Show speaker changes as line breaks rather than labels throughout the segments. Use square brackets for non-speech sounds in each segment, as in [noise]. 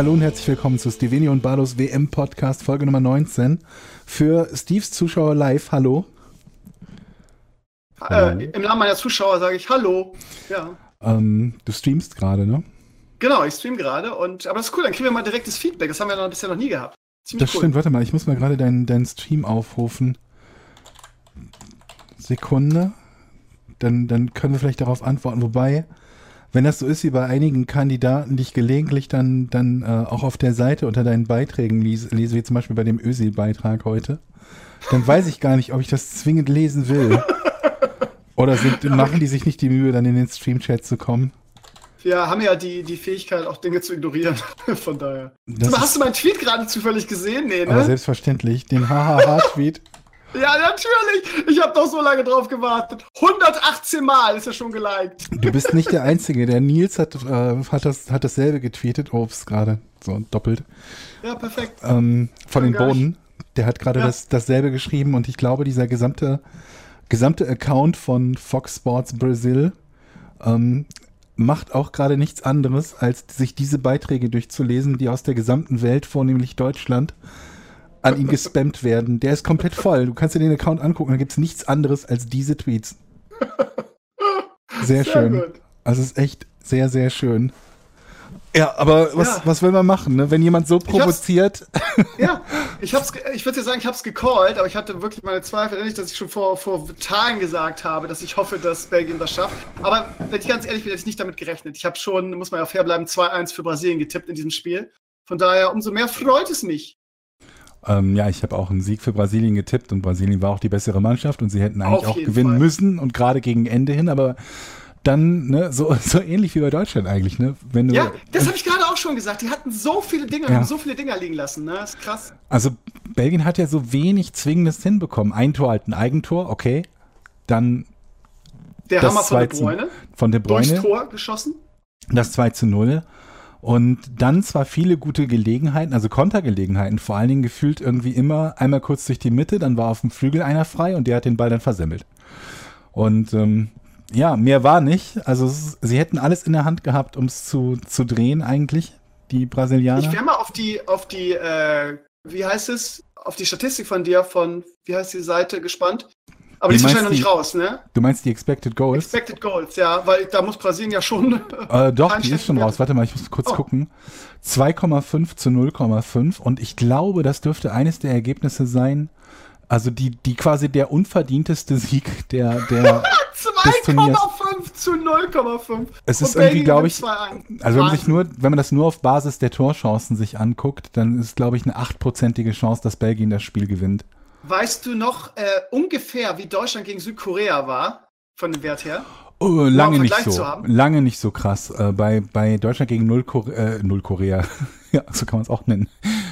Hallo und herzlich willkommen zu Stevenio und Barlos WM Podcast, Folge Nummer 19. Für Steves Zuschauer live, hallo.
Äh, Im Namen meiner Zuschauer sage ich Hallo. Ja.
Ähm, du streamst gerade, ne?
Genau, ich stream gerade und aber das ist cool, dann kriegen wir mal direktes Feedback. Das haben wir noch, bisher noch nie gehabt.
Ziemlich das cool. stimmt, warte mal, ich muss mal gerade deinen, deinen Stream aufrufen. Sekunde. Dann, dann können wir vielleicht darauf antworten. Wobei, wenn das so ist wie bei einigen Kandidaten, die ich gelegentlich dann, dann äh, auch auf der Seite unter deinen Beiträgen lese, lese wie zum Beispiel bei dem Ösil-Beitrag heute, dann weiß ich gar nicht, ob ich das zwingend lesen will. Oder sind, machen die sich nicht die Mühe, dann in den Stream-Chat zu kommen?
Wir haben ja die, die Fähigkeit, auch Dinge zu ignorieren. [laughs] Von daher. Das hast du meinen Tweet gerade zufällig gesehen? Nee, ne?
Aber selbstverständlich. Den Hahaha-Tweet.
Ja, natürlich. Ich habe doch so lange drauf gewartet. 118 Mal ist er schon geliked.
Du bist nicht der Einzige. Der Nils hat, äh, hat, das, hat dasselbe getweetet. Ups, gerade so doppelt.
Ja, perfekt.
Ähm, von den Boden. Der hat gerade ja. das, dasselbe geschrieben und ich glaube, dieser gesamte, gesamte Account von Fox Sports Brazil ähm, macht auch gerade nichts anderes, als sich diese Beiträge durchzulesen, die aus der gesamten Welt, vornehmlich Deutschland, an ihn gespammt werden. Der ist komplett voll. Du kannst dir den Account angucken, da gibt es nichts anderes als diese Tweets. Sehr, sehr schön. Gut. Also es ist echt sehr, sehr schön. Ja, aber was, ja. was will man machen, ne? wenn jemand so provoziert?
Ich ja, ich, hab's, ich würde ja sagen, ich habe es gecallt, aber ich hatte wirklich meine Zweifel, nicht, dass ich schon vor, vor Tagen gesagt habe, dass ich hoffe, dass Belgien das schafft. Aber wenn ich ganz ehrlich bin, hätte ich nicht damit gerechnet. Ich habe schon, muss man ja fair bleiben, 2-1 für Brasilien getippt in diesem Spiel. Von daher, umso mehr freut es mich.
Ähm, ja, ich habe auch einen Sieg für Brasilien getippt und Brasilien war auch die bessere Mannschaft und sie hätten eigentlich auch gewinnen Fall. müssen und gerade gegen Ende hin, aber dann ne, so, [laughs] so ähnlich wie bei Deutschland eigentlich. Ne?
Wenn du, ja, das habe ich gerade auch schon gesagt. Die hatten so viele Dinge, ja. haben so viele Dinger liegen lassen. Ne? Das ist krass.
Also Belgien hat ja so wenig Zwingendes hinbekommen. Ein Tor halt ein Eigentor, okay. Dann
der Hammer von De Bruyne.
Von De Bruyne.
Durchs Tor geschossen.
Das 2 zu 0. Und dann zwar viele gute Gelegenheiten, also Kontergelegenheiten, vor allen Dingen gefühlt irgendwie immer einmal kurz durch die Mitte, dann war auf dem Flügel einer frei und der hat den Ball dann versemmelt. Und ähm, ja, mehr war nicht. Also sie hätten alles in der Hand gehabt, um es zu, zu drehen eigentlich, die Brasilianer.
Ich wäre mal auf die, auf die, äh, wie heißt es, auf die Statistik von dir, von, wie heißt die Seite, gespannt. Aber die ist wahrscheinlich noch nicht raus, ne?
Du meinst die Expected Goals?
Expected Goals, ja, weil da muss Brasilien ja schon.
Äh, doch, die ist schon raus. Warte mal, ich muss kurz oh. gucken. 2,5 zu 0,5 und ich glaube, das dürfte eines der Ergebnisse sein. Also die, die quasi der unverdienteste Sieg der, der [laughs]
2,5 zu 0,5.
Es ist irgendwie, glaube ich, also wenn man sich nur, wenn man das nur auf Basis der Torchancen sich anguckt, dann ist, glaube ich, eine achtprozentige Chance, dass Belgien das Spiel gewinnt.
Weißt du noch äh, ungefähr, wie Deutschland gegen Südkorea war, von dem Wert her?
Oh, lange nicht so. Lange nicht so krass. Äh, bei, bei Deutschland gegen Null, Korea, äh, Null Korea, [laughs] ja, so kann man es auch nennen.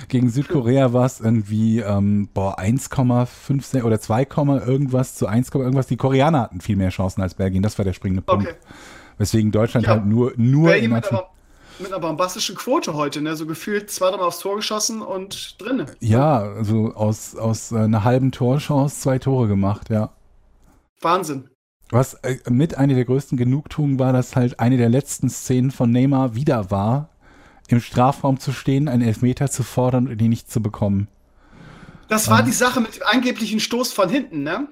Gegen Südkorea war es irgendwie, ähm, boah, 1,5 oder 2, irgendwas zu 1, irgendwas. Die Koreaner hatten viel mehr Chancen als Belgien. Das war der springende Punkt. Okay. Weswegen Deutschland ja, halt nur, nur
Belgien mit einer, mit einer bombastischen Quote heute, ne? So gefühlt zweimal aufs Tor geschossen und drinne.
Ja, also aus, aus äh, einer halben Torchance zwei Tore gemacht, ja.
Wahnsinn.
Was äh, mit einer der größten Genugtuungen war, dass halt eine der letzten Szenen von Neymar wieder war, im Strafraum zu stehen, einen Elfmeter zu fordern und ihn nicht zu bekommen.
Das war ähm, die Sache mit dem angeblichen Stoß von hinten, ne?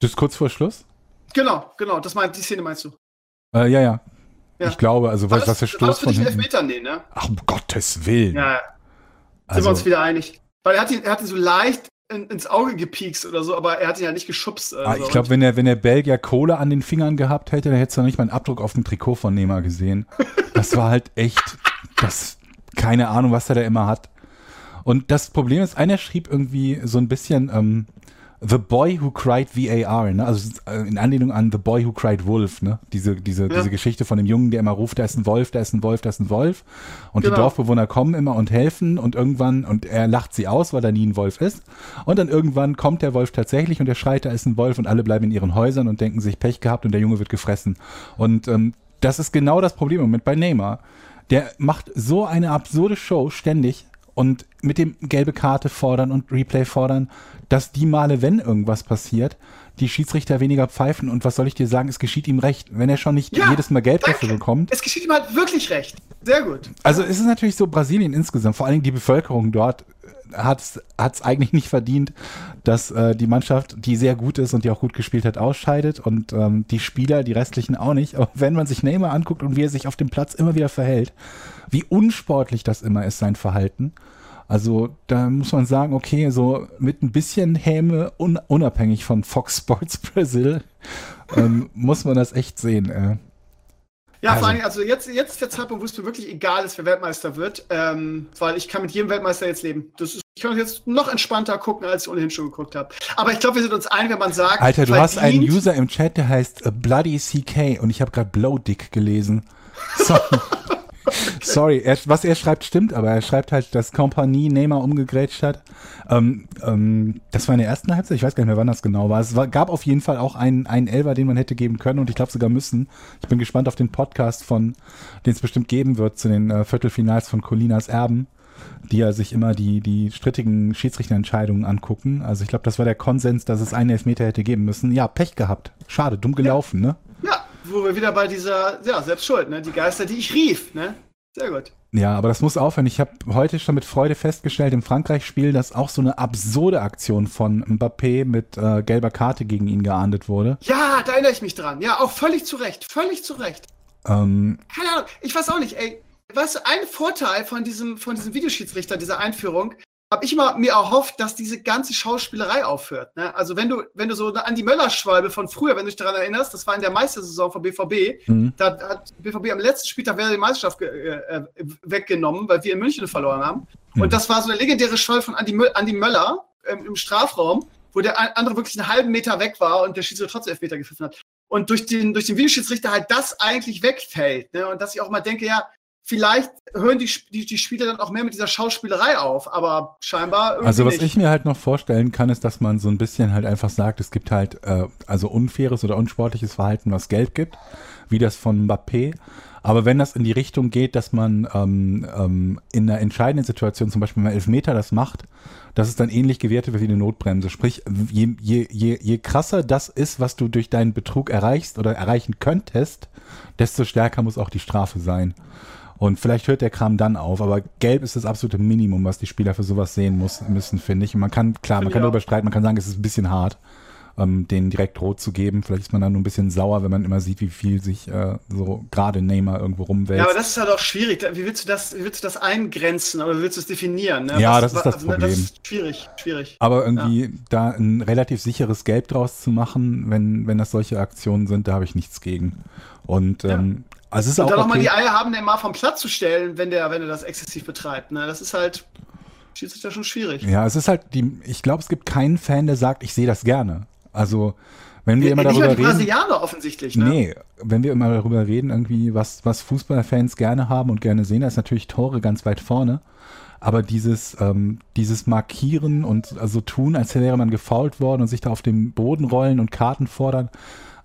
Das ist kurz vor Schluss?
Genau, genau, das meint, die Szene meinst du.
Äh, ja, ja, ja. Ich glaube, also was, das, was der Stoß von hinten.
Elfmeter? Nee, ne?
Ach, um Gottes Willen.
Ja, sind also, wir uns wieder einig. Weil er hat ihn, er hat ihn so leicht in, ins Auge gepiekst oder so, aber er hat ihn ja nicht geschubst.
Also. Ah, ich glaube, wenn der, wenn der Belgier Kohle an den Fingern gehabt hätte, dann hättest du noch nicht mal einen Abdruck auf dem Trikot von Neymar gesehen. Das war halt echt, das, keine Ahnung, was er da immer hat. Und das Problem ist, einer schrieb irgendwie so ein bisschen, ähm, The Boy Who Cried VAR, ne? also äh, in Anlehnung an The Boy Who Cried Wolf, ne? diese, diese, ja. diese Geschichte von dem Jungen, der immer ruft, da ist ein Wolf, da ist ein Wolf, da ist ein Wolf. Und genau. die Dorfbewohner kommen immer und helfen und irgendwann, und er lacht sie aus, weil da nie ein Wolf ist. Und dann irgendwann kommt der Wolf tatsächlich und er schreit, da ist ein Wolf und alle bleiben in ihren Häusern und denken sich Pech gehabt und der Junge wird gefressen. Und ähm, das ist genau das Problem mit bei Neymar. Der macht so eine absurde Show ständig und mit dem gelbe Karte fordern und Replay fordern, dass die Male, wenn irgendwas passiert, die Schiedsrichter weniger pfeifen. Und was soll ich dir sagen, es geschieht ihm recht. Wenn er schon nicht ja, jedes Mal Geld dafür bekommt.
Es geschieht ihm halt wirklich recht. Sehr gut.
Also es ist natürlich so, Brasilien insgesamt, vor allem die Bevölkerung dort, hat es eigentlich nicht verdient, dass äh, die Mannschaft, die sehr gut ist und die auch gut gespielt hat, ausscheidet und ähm, die Spieler, die restlichen auch nicht. Aber wenn man sich Neymar anguckt und wie er sich auf dem Platz immer wieder verhält, wie unsportlich das immer ist, sein Verhalten. Also da muss man sagen, okay, so mit ein bisschen Häme, un unabhängig von Fox Sports [laughs] Brazil, ähm, muss man das echt sehen. Äh.
Ja, also. vor allem, also jetzt, jetzt ist der Zeitpunkt, wo es mir wirklich egal ist, wer Weltmeister wird, ähm, weil ich kann mit jedem Weltmeister jetzt leben. Das ist, ich kann jetzt noch entspannter gucken, als ich ohnehin schon geguckt habe. Aber ich glaube, wir sind uns ein, wenn man sagt.
Alter, du hast einen User im Chat, der heißt äh, Bloody CK und ich habe gerade Blowdick gelesen. [laughs] Sorry. [laughs] Sorry, er, was er schreibt, stimmt, aber er schreibt halt, dass Kompanie Neymar umgegrätscht hat. Ähm, ähm, das war in der ersten Halbzeit, ich weiß gar nicht mehr, wann das genau war. Es war, gab auf jeden Fall auch einen, einen Elber, den man hätte geben können und ich glaube sogar müssen. Ich bin gespannt auf den Podcast von, den es bestimmt geben wird zu den äh, Viertelfinals von Colinas Erben die ja sich immer die, die strittigen Schiedsrichterentscheidungen angucken. Also ich glaube, das war der Konsens, dass es einen Elfmeter hätte geben müssen. Ja, Pech gehabt. Schade, dumm gelaufen,
ja.
ne?
Ja, wo wir wieder bei dieser, ja, selbst schuld, ne? Die Geister, die ich rief, ne? Sehr gut.
Ja, aber das muss aufhören. Ich habe heute schon mit Freude festgestellt im Frankreich-Spiel, dass auch so eine absurde Aktion von Mbappé mit äh, gelber Karte gegen ihn geahndet wurde.
Ja, da erinnere ich mich dran. Ja, auch völlig zu Recht. Völlig zu Recht. Ähm, Keine Ahnung. Ich weiß auch nicht, ey. Weißt du, ein Vorteil von diesem, von diesem Videoschiedsrichter, dieser Einführung, habe ich immer mir erhofft, dass diese ganze Schauspielerei aufhört. Ne? Also wenn du, wenn du so an die Möller-Schwalbe von früher, wenn du dich daran erinnerst, das war in der Meistersaison von BVB, mhm. da hat BVB am letzten Spieltag wäre die Meisterschaft äh, äh, weggenommen, weil wir in München verloren haben. Mhm. Und das war so eine legendäre Schwalbe von Andi, Andi Möller ähm, im Strafraum, wo der andere wirklich einen halben Meter weg war und der Schiedsrichter trotzdem Elfmeter gepfiffen hat. Und durch den, durch den Videoschiedsrichter halt das eigentlich wegfällt. Ne? Und dass ich auch mal denke, ja, vielleicht hören die, die, die Spieler dann auch mehr mit dieser Schauspielerei auf, aber scheinbar irgendwie
Also was
nicht.
ich mir halt noch vorstellen kann, ist, dass man so ein bisschen halt einfach sagt, es gibt halt äh, also unfaires oder unsportliches Verhalten, was Geld gibt, wie das von Mbappé. Aber wenn das in die Richtung geht, dass man ähm, ähm, in einer entscheidenden Situation, zum Beispiel mal Elfmeter, das macht, dass es dann ähnlich gewertet wird wie eine Notbremse. Sprich, je, je, je, je krasser das ist, was du durch deinen Betrug erreichst oder erreichen könntest, desto stärker muss auch die Strafe sein. Und vielleicht hört der Kram dann auf, aber gelb ist das absolute Minimum, was die Spieler für sowas sehen muss, müssen, finde ich. Und man kann, klar, man kann darüber streiten, man kann sagen, es ist ein bisschen hart, ähm, denen direkt rot zu geben. Vielleicht ist man dann nur ein bisschen sauer, wenn man immer sieht, wie viel sich äh, so gerade Neymar irgendwo rumwälzt.
Ja, aber das ist halt auch schwierig. Wie willst du das, wie willst du das eingrenzen oder wie willst du es definieren?
Ne? Ja, was, das ist das also, Problem. Das ist
schwierig, schwierig.
Aber irgendwie ja. da ein relativ sicheres Gelb draus zu machen, wenn, wenn das solche Aktionen sind, da habe ich nichts gegen. Und ähm, also es ist
und
auch
dann
okay.
nochmal die Eier haben, den mal vom Platz zu stellen, wenn der, wenn er das exzessiv betreibt. Ne? Das ist halt, Schiedsrichter schon schwierig.
Ja, es ist halt, die, ich glaube, es gibt keinen Fan, der sagt, ich sehe das gerne. Also, wenn wir ja, immer darüber reden.
Brasilianer offensichtlich, ne?
Nee, wenn wir immer darüber reden, irgendwie, was, was Fußballfans gerne haben und gerne sehen, da ist natürlich Tore ganz weit vorne. Aber dieses, ähm, dieses Markieren und also tun, als wäre man gefault worden und sich da auf dem Boden rollen und Karten fordern,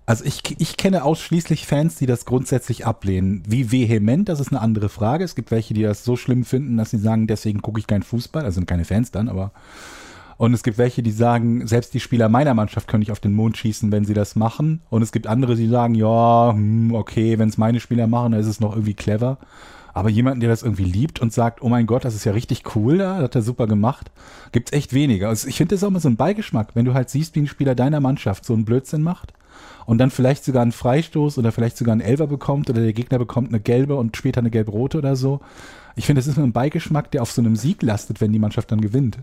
also ich, ich kenne ausschließlich Fans, die das grundsätzlich ablehnen. Wie vehement, das ist eine andere Frage. Es gibt welche, die das so schlimm finden, dass sie sagen, deswegen gucke ich keinen Fußball. Also sind keine Fans dann, aber. Und es gibt welche, die sagen, selbst die Spieler meiner Mannschaft können nicht auf den Mond schießen, wenn sie das machen. Und es gibt andere, die sagen, ja, hm, okay, wenn es meine Spieler machen, dann ist es noch irgendwie clever. Aber jemanden, der das irgendwie liebt und sagt, oh mein Gott, das ist ja richtig cool da, das hat er super gemacht, gibt's echt weniger. Also ich finde das auch mal so ein Beigeschmack, wenn du halt siehst, wie ein Spieler deiner Mannschaft so einen Blödsinn macht und dann vielleicht sogar einen Freistoß oder vielleicht sogar einen Elfer bekommt oder der Gegner bekommt eine gelbe und später eine gelb-rote oder so. Ich finde, das ist nur ein Beigeschmack, der auf so einem Sieg lastet, wenn die Mannschaft dann gewinnt.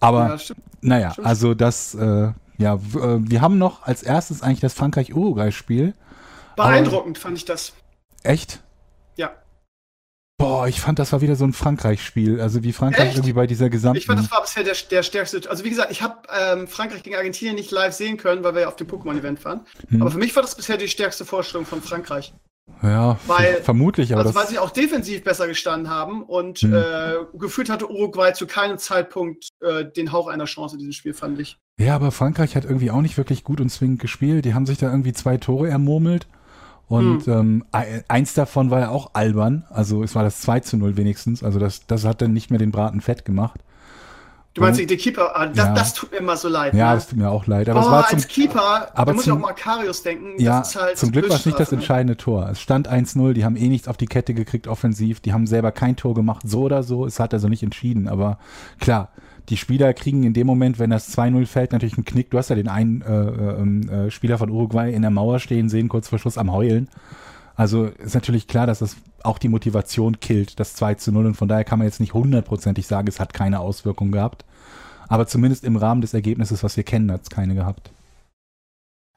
Aber, ja, naja, stimmt. also das, äh, ja, äh, wir haben noch als erstes eigentlich das Frankreich-Uruguay-Spiel.
Beeindruckend fand ich das.
Echt? Boah, ich fand, das war wieder so ein Frankreich-Spiel. Also wie Frankreich Echt? irgendwie bei dieser gesamten.
Ich fand, das war bisher der, der stärkste. Also wie gesagt, ich habe ähm, Frankreich gegen Argentinien nicht live sehen können, weil wir ja auf dem Pokémon-Event waren. Hm. Aber für mich war das bisher die stärkste Vorstellung von Frankreich.
Ja, weil, vermutlich, aber
also, weil sie auch defensiv besser gestanden haben und hm. äh, gefühlt hatte Uruguay zu keinem Zeitpunkt äh, den Hauch einer Chance in diesem Spiel, fand ich.
Ja, aber Frankreich hat irgendwie auch nicht wirklich gut und zwingend gespielt. Die haben sich da irgendwie zwei Tore ermurmelt. Und hm. ähm, eins davon war ja auch albern. Also es war das 2 zu 0 wenigstens. Also das, das hat dann nicht mehr den Braten fett gemacht.
Du meinst die Keeper, ah, das, ja. das, tut mir immer so leid.
Ja,
ne?
das tut mir auch leid. Aber oh, es
war
zum,
als Keeper,
aber
da muss
zum,
auch mal Karius denken.
Ja, halt zum Glück war es nicht das ne? entscheidende Tor. Es stand 1-0, die haben eh nichts auf die Kette gekriegt offensiv, die haben selber kein Tor gemacht, so oder so. Es hat also nicht entschieden, aber klar, die Spieler kriegen in dem Moment, wenn das 2-0 fällt, natürlich einen Knick. Du hast ja den einen äh, ähm, äh, Spieler von Uruguay in der Mauer stehen sehen, kurz vor Schluss am Heulen. Also ist natürlich klar, dass das auch die Motivation killt, das 2 zu 0. Und von daher kann man jetzt nicht hundertprozentig sagen, es hat keine Auswirkung gehabt. Aber zumindest im Rahmen des Ergebnisses, was wir kennen, hat es keine gehabt.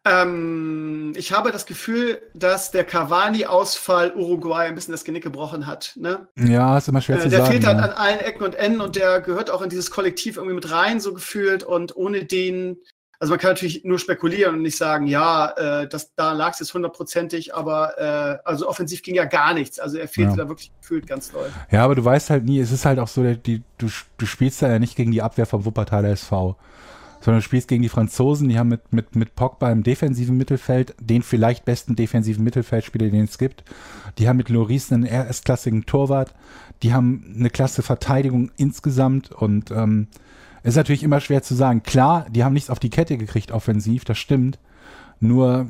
Ähm, ich habe das Gefühl, dass der Cavani-Ausfall Uruguay ein bisschen das Genick gebrochen hat. Ne?
Ja, ist immer schwer äh, zu
der
sagen.
Der fehlt halt
ja.
an allen Ecken und Enden und der gehört auch in dieses Kollektiv irgendwie mit rein, so gefühlt. Und ohne den also man kann natürlich nur spekulieren und nicht sagen, ja, äh, das, da lag es jetzt hundertprozentig, aber äh, also offensiv ging ja gar nichts. Also er fehlte ja. da wirklich gefühlt ganz doll.
Ja, aber du weißt halt nie, es ist halt auch so, die, du, du spielst da ja nicht gegen die Abwehr vom Wuppertaler SV, sondern du spielst gegen die Franzosen, die haben mit, mit, mit Pogba im defensiven Mittelfeld den vielleicht besten defensiven Mittelfeldspieler, den es gibt. Die haben mit Loris einen erstklassigen Torwart, die haben eine klasse Verteidigung insgesamt und ähm, ist natürlich immer schwer zu sagen. Klar, die haben nichts auf die Kette gekriegt offensiv, das stimmt. Nur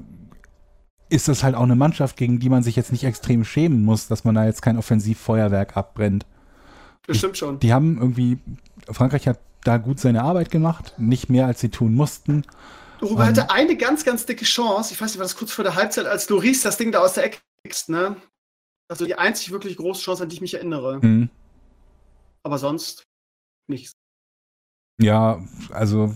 ist das halt auch eine Mannschaft, gegen die man sich jetzt nicht extrem schämen muss, dass man da jetzt kein Offensivfeuerwerk abbrennt.
Bestimmt schon.
Die haben irgendwie, Frankreich hat da gut seine Arbeit gemacht, nicht mehr als sie tun mussten.
Uruguay hatte eine ganz, ganz dicke Chance. Ich weiß nicht, war das kurz vor der Halbzeit, als Loris das Ding da aus der Ecke kriegst, ne? Also die einzig wirklich große Chance, an die ich mich erinnere. Mhm. Aber sonst nichts.
Ja, also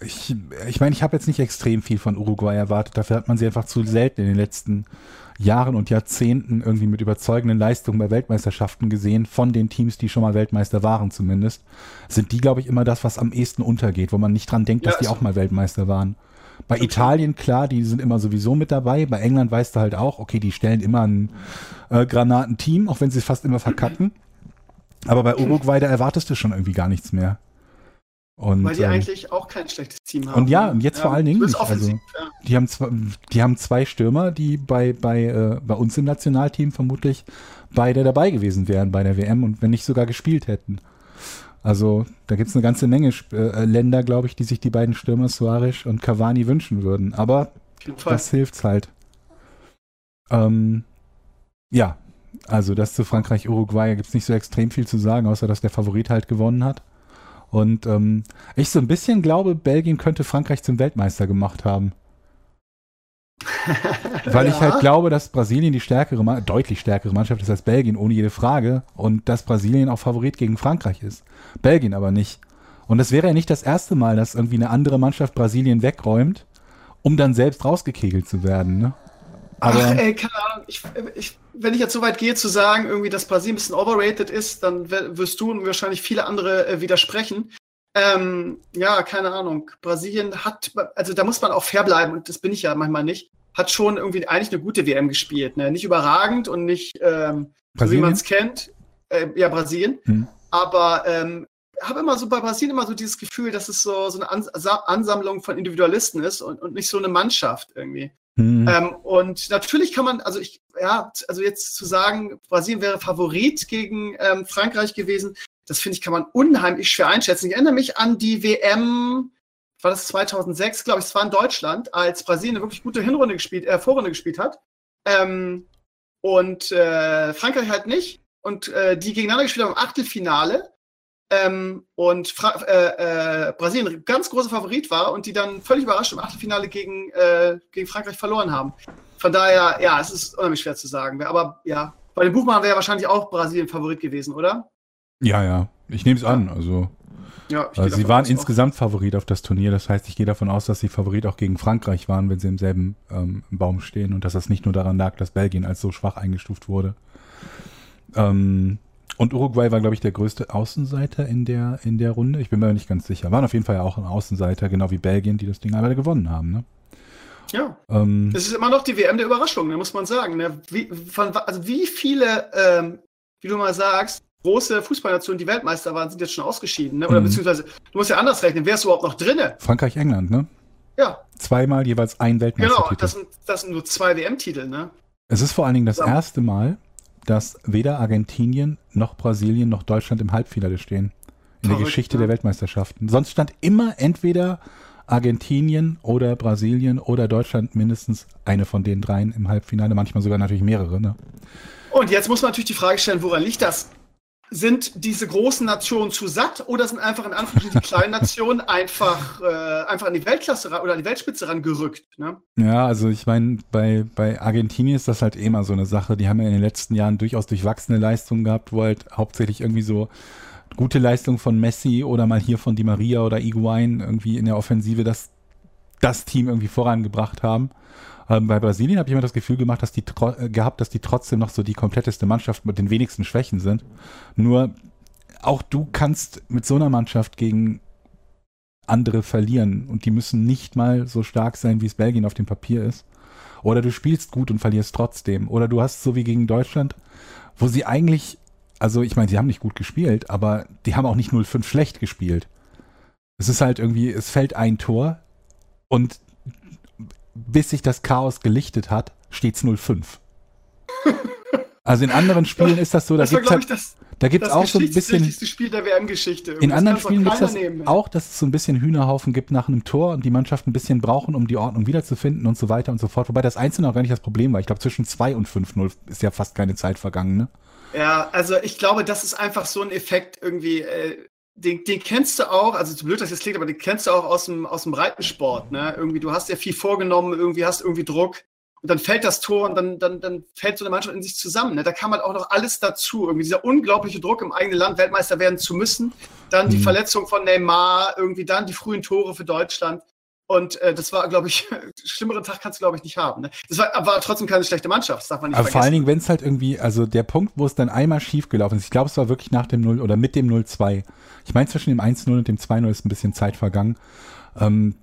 ich, ich meine, ich habe jetzt nicht extrem viel von Uruguay erwartet. Dafür hat man sie einfach zu selten in den letzten Jahren und Jahrzehnten irgendwie mit überzeugenden Leistungen bei Weltmeisterschaften gesehen, von den Teams, die schon mal Weltmeister waren zumindest, sind die, glaube ich, immer das, was am ehesten untergeht, wo man nicht dran denkt, dass ja, die auch mal Weltmeister waren. Bei Italien, klar, die sind immer sowieso mit dabei. Bei England weißt du halt auch, okay, die stellen immer ein äh, Granatenteam, auch wenn sie es fast immer verkacken. Aber bei Uruguay, da erwartest du schon irgendwie gar nichts mehr. Und,
Weil die ähm, eigentlich auch kein schlechtes Team
haben. Und ja, und jetzt ja, vor allen Dingen nicht. Also, ja. die, haben zwei, die haben zwei Stürmer, die bei, bei, äh, bei uns im Nationalteam vermutlich beide dabei gewesen wären bei der WM und wenn nicht sogar gespielt hätten. Also da gibt es eine ganze Menge äh, Länder, glaube ich, die sich die beiden Stürmer Suarez und Cavani wünschen würden. Aber das hilft halt. Ähm, ja, also das zu Frankreich, Uruguay gibt es nicht so extrem viel zu sagen, außer dass der Favorit halt gewonnen hat. Und ähm, ich so ein bisschen glaube, Belgien könnte Frankreich zum Weltmeister gemacht haben. [laughs] Weil ja. ich halt glaube, dass Brasilien die stärkere, deutlich stärkere Mannschaft ist als Belgien, ohne jede Frage. Und dass Brasilien auch Favorit gegen Frankreich ist. Belgien aber nicht. Und das wäre ja nicht das erste Mal, dass irgendwie eine andere Mannschaft Brasilien wegräumt, um dann selbst rausgekegelt zu werden. Ne?
Aber Ach, ey, keine Ahnung. Ich, ich, wenn ich jetzt so weit gehe zu sagen, irgendwie, dass Brasilien ein bisschen overrated ist, dann wirst du und wahrscheinlich viele andere äh, widersprechen. Ähm, ja, keine Ahnung. Brasilien hat, also da muss man auch fair bleiben und das bin ich ja manchmal nicht, hat schon irgendwie eigentlich eine gute WM gespielt. Ne? Nicht überragend und nicht ähm, so wie man es kennt. Äh, ja, Brasilien. Hm. Aber ähm, habe immer so bei Brasilien immer so dieses Gefühl, dass es so, so eine Ansammlung von Individualisten ist und, und nicht so eine Mannschaft irgendwie. Mhm. Ähm, und natürlich kann man, also ich, ja, also jetzt zu sagen, Brasilien wäre Favorit gegen ähm, Frankreich gewesen, das finde ich, kann man unheimlich schwer einschätzen. Ich erinnere mich an die WM, war das 2006, glaube ich, es war in Deutschland, als Brasilien eine wirklich gute Hinrunde gespielt, äh, Vorrunde gespielt hat. Ähm, und äh, Frankreich halt nicht. Und äh, die gegeneinander gespielt haben im Achtelfinale. Ähm, und Fra äh, äh, Brasilien ganz großer Favorit war und die dann völlig überrascht im Achtelfinale gegen, äh, gegen Frankreich verloren haben. Von daher, ja, es ist unheimlich schwer zu sagen. Aber ja, bei dem Buchmann wäre wahrscheinlich auch Brasilien Favorit gewesen, oder?
Ja, ja. Ich nehme es an. Also, ja, also sie waren insgesamt auch. Favorit auf das Turnier. Das heißt, ich gehe davon aus, dass sie Favorit auch gegen Frankreich waren, wenn sie im selben ähm, Baum stehen und dass das nicht nur daran lag, dass Belgien als so schwach eingestuft wurde. Ähm, und Uruguay war, glaube ich, der größte Außenseiter in der, in der Runde. Ich bin mir nicht ganz sicher. Waren auf jeden Fall ja auch ein Außenseiter, genau wie Belgien, die das Ding aber gewonnen haben. Ne?
Ja. Ähm, es ist immer noch die WM der Überraschung, muss man sagen. Ne? Wie, von, also wie viele, ähm, wie du mal sagst, große Fußballnationen, die Weltmeister waren, sind jetzt schon ausgeschieden. Ne? Oder mhm. beziehungsweise, du musst ja anders rechnen. Wer ist überhaupt noch drinne?
Frankreich, England, ne?
Ja.
Zweimal jeweils ein Weltmeistertitel.
Genau, das sind, das sind nur zwei WM-Titel, ne?
Es ist vor allen Dingen das ja. erste Mal, dass weder Argentinien noch Brasilien noch Deutschland im Halbfinale stehen. in der Geschichte ja. der Weltmeisterschaften. Sonst stand immer entweder Argentinien oder Brasilien oder Deutschland mindestens eine von den dreien im Halbfinale, manchmal sogar natürlich mehrere. Ne?
Und jetzt muss man natürlich die Frage stellen, woran liegt das? Sind diese großen Nationen zu satt oder sind einfach in Anführungsstrichen die kleinen Nationen einfach, äh, einfach an die Weltklasse oder an die Weltspitze rangerückt? Ne?
Ja, also ich meine, bei, bei Argentinien ist das halt eh immer so eine Sache. Die haben ja in den letzten Jahren durchaus durchwachsene Leistungen gehabt, wo halt hauptsächlich irgendwie so gute Leistung von Messi oder mal hier von Di Maria oder Iguain irgendwie in der Offensive das, das Team irgendwie vorangebracht haben. Ähm, bei Brasilien habe ich immer das Gefühl gemacht, dass die äh, gehabt, dass die trotzdem noch so die kompletteste Mannschaft mit den wenigsten Schwächen sind. Nur auch du kannst mit so einer Mannschaft gegen andere verlieren und die müssen nicht mal so stark sein, wie es Belgien auf dem Papier ist. Oder du spielst gut und verlierst trotzdem. Oder du hast so wie gegen Deutschland, wo sie eigentlich, also ich meine, sie haben nicht gut gespielt, aber die haben auch nicht 0-5 schlecht gespielt. Es ist halt irgendwie, es fällt ein Tor und bis sich das Chaos gelichtet hat, steht es 0-5. Also in anderen Spielen ist das so, da gibt es halt, das, da gibt's auch so ein bisschen.
Das Spiel der WM-Geschichte.
In anderen Spielen gibt es das nehmen, auch, dass es so ein bisschen Hühnerhaufen gibt nach einem Tor und die Mannschaft ein bisschen brauchen, um die Ordnung wiederzufinden und so weiter und so fort. Wobei das Einzelne auch gar nicht das Problem war. Ich glaube, zwischen 2 und 5-0 ist ja fast keine Zeit vergangen, ne?
Ja, also ich glaube, das ist einfach so ein Effekt irgendwie. Äh, den, den kennst du auch, also zu blöd, dass jetzt klingt, aber den kennst du auch aus dem, aus dem Breitensport. Ne? Irgendwie, du hast ja viel vorgenommen, irgendwie hast irgendwie Druck und dann fällt das Tor und dann, dann, dann fällt so eine Mannschaft in sich zusammen. Ne? Da kam halt auch noch alles dazu. Irgendwie dieser unglaubliche Druck im eigenen Land, Weltmeister werden zu müssen. Dann die mhm. Verletzung von Neymar, irgendwie dann die frühen Tore für Deutschland. Und äh, das war, glaube ich, [laughs] schlimmeren Tag kannst du, glaube ich, nicht haben. Ne? Das war, war trotzdem keine schlechte Mannschaft, das darf man nicht
Aber vergessen. vor allen Dingen, wenn es halt irgendwie, also der Punkt, wo es dann einmal schief gelaufen ist, ich glaube, es war wirklich nach dem 0 oder mit dem 0-2. Ich meine, zwischen dem 1-0 und dem 2-0 ist ein bisschen Zeit vergangen. Ähm,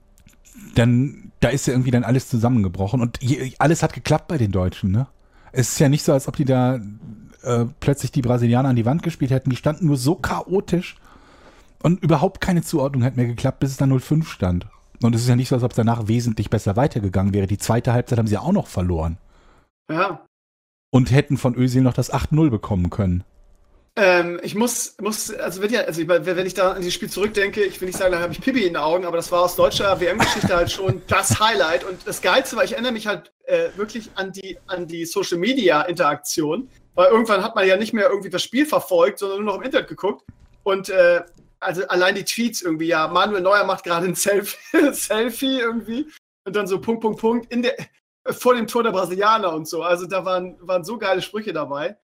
dann, da ist ja irgendwie dann alles zusammengebrochen und je, alles hat geklappt bei den Deutschen, ne? Es ist ja nicht so, als ob die da äh, plötzlich die Brasilianer an die Wand gespielt hätten. Die standen nur so chaotisch und überhaupt keine Zuordnung hat mehr geklappt, bis es dann 0-5 stand. Und es ist ja nicht so, als ob es danach wesentlich besser weitergegangen wäre. Die zweite Halbzeit haben sie ja auch noch verloren.
Ja.
Und hätten von Özil noch das 8-0 bekommen können.
Ähm, ich muss, muss, also wenn, ja, also wenn ich da an dieses Spiel zurückdenke, ich will nicht sagen, da habe ich Pipi in den Augen, aber das war aus deutscher WM-Geschichte halt schon das Highlight. Und das Geilste war, ich erinnere mich halt äh, wirklich an die, an die Social Media Interaktion, weil irgendwann hat man ja nicht mehr irgendwie das Spiel verfolgt, sondern nur noch im Internet geguckt. Und äh, also allein die Tweets irgendwie, ja, Manuel Neuer macht gerade ein Selfie, [laughs] Selfie irgendwie und dann so Punkt, Punkt, Punkt in der, vor dem Tor der Brasilianer und so. Also da waren, waren so geile Sprüche dabei.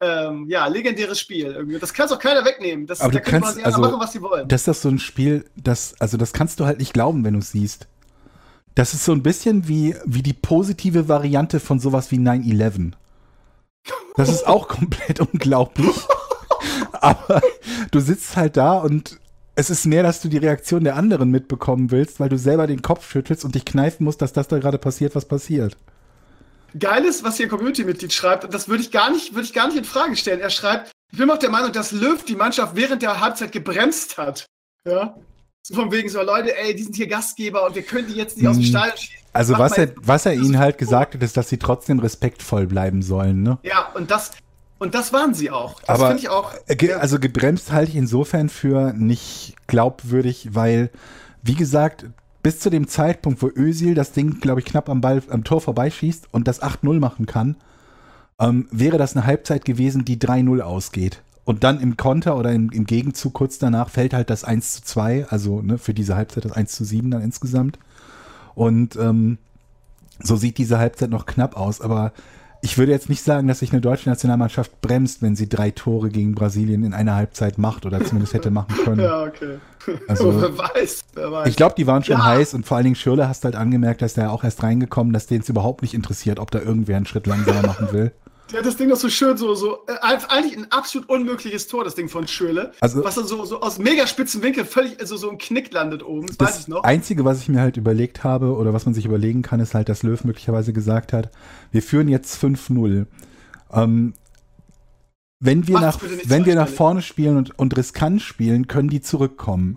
Ähm, ja, legendäres Spiel irgendwie. Das kannst auch keiner wegnehmen. Das,
Aber da du kannst also, machen, was sie wollen. Das ist das so ein Spiel, das, also das kannst du halt nicht glauben, wenn du es siehst. Das ist so ein bisschen wie, wie die positive Variante von sowas wie 9-11. Das ist auch komplett unglaublich. [laughs] Aber du sitzt halt da und es ist mehr, dass du die Reaktion der anderen mitbekommen willst, weil du selber den Kopf schüttelst und dich kneifen musst, dass das da gerade passiert, was passiert.
Geiles, was hier Community-Mitglied schreibt, und das würde ich gar nicht, würde ich gar nicht in Frage stellen. Er schreibt, ich bin auch der Meinung, dass Löw die Mannschaft während der Halbzeit gebremst hat. Ja. So von wegen so, Leute, ey, die sind hier Gastgeber und wir können die jetzt nicht aus dem hm. Stadion schießen.
Also was er, was er ihnen halt gesagt hat, ist, dass sie trotzdem respektvoll bleiben sollen, ne?
Ja, und das, und das waren sie auch.
Das finde ich auch. Ge also gebremst halte ich insofern für nicht glaubwürdig, weil, wie gesagt, bis zu dem Zeitpunkt, wo Özil das Ding, glaube ich, knapp am Ball, am Tor vorbeischießt und das 8-0 machen kann, ähm, wäre das eine Halbzeit gewesen, die 3-0 ausgeht. Und dann im Konter oder im, im, Gegenzug kurz danach fällt halt das 1 zu 2, also ne, für diese Halbzeit das 1 zu 7 dann insgesamt. Und ähm, so sieht diese Halbzeit noch knapp aus, aber ich würde jetzt nicht sagen, dass sich eine deutsche Nationalmannschaft bremst, wenn sie drei Tore gegen Brasilien in einer Halbzeit macht oder zumindest hätte machen können. [laughs]
Ja, okay.
Also, [laughs] wer weiß, wer weiß. Ich glaube, die waren schon ja. heiß und vor allen Dingen Schürle hast halt angemerkt, dass der auch erst reingekommen, dass denen es überhaupt nicht interessiert, ob da irgendwer einen Schritt langsamer machen will.
Der hat das Ding doch so schön, so, so, äh, eigentlich ein absolut unmögliches Tor, das Ding von Schöle. Also, was dann so, so aus mega spitzen Winkel völlig, also so ein Knick landet oben, das, das weiß ich noch.
Einzige, was ich mir halt überlegt habe, oder was man sich überlegen kann, ist halt, dass Löw möglicherweise gesagt hat, wir führen jetzt 5-0. Ähm, wenn wir, nach, wenn wir nach vorne spielen und, und riskant spielen, können die zurückkommen.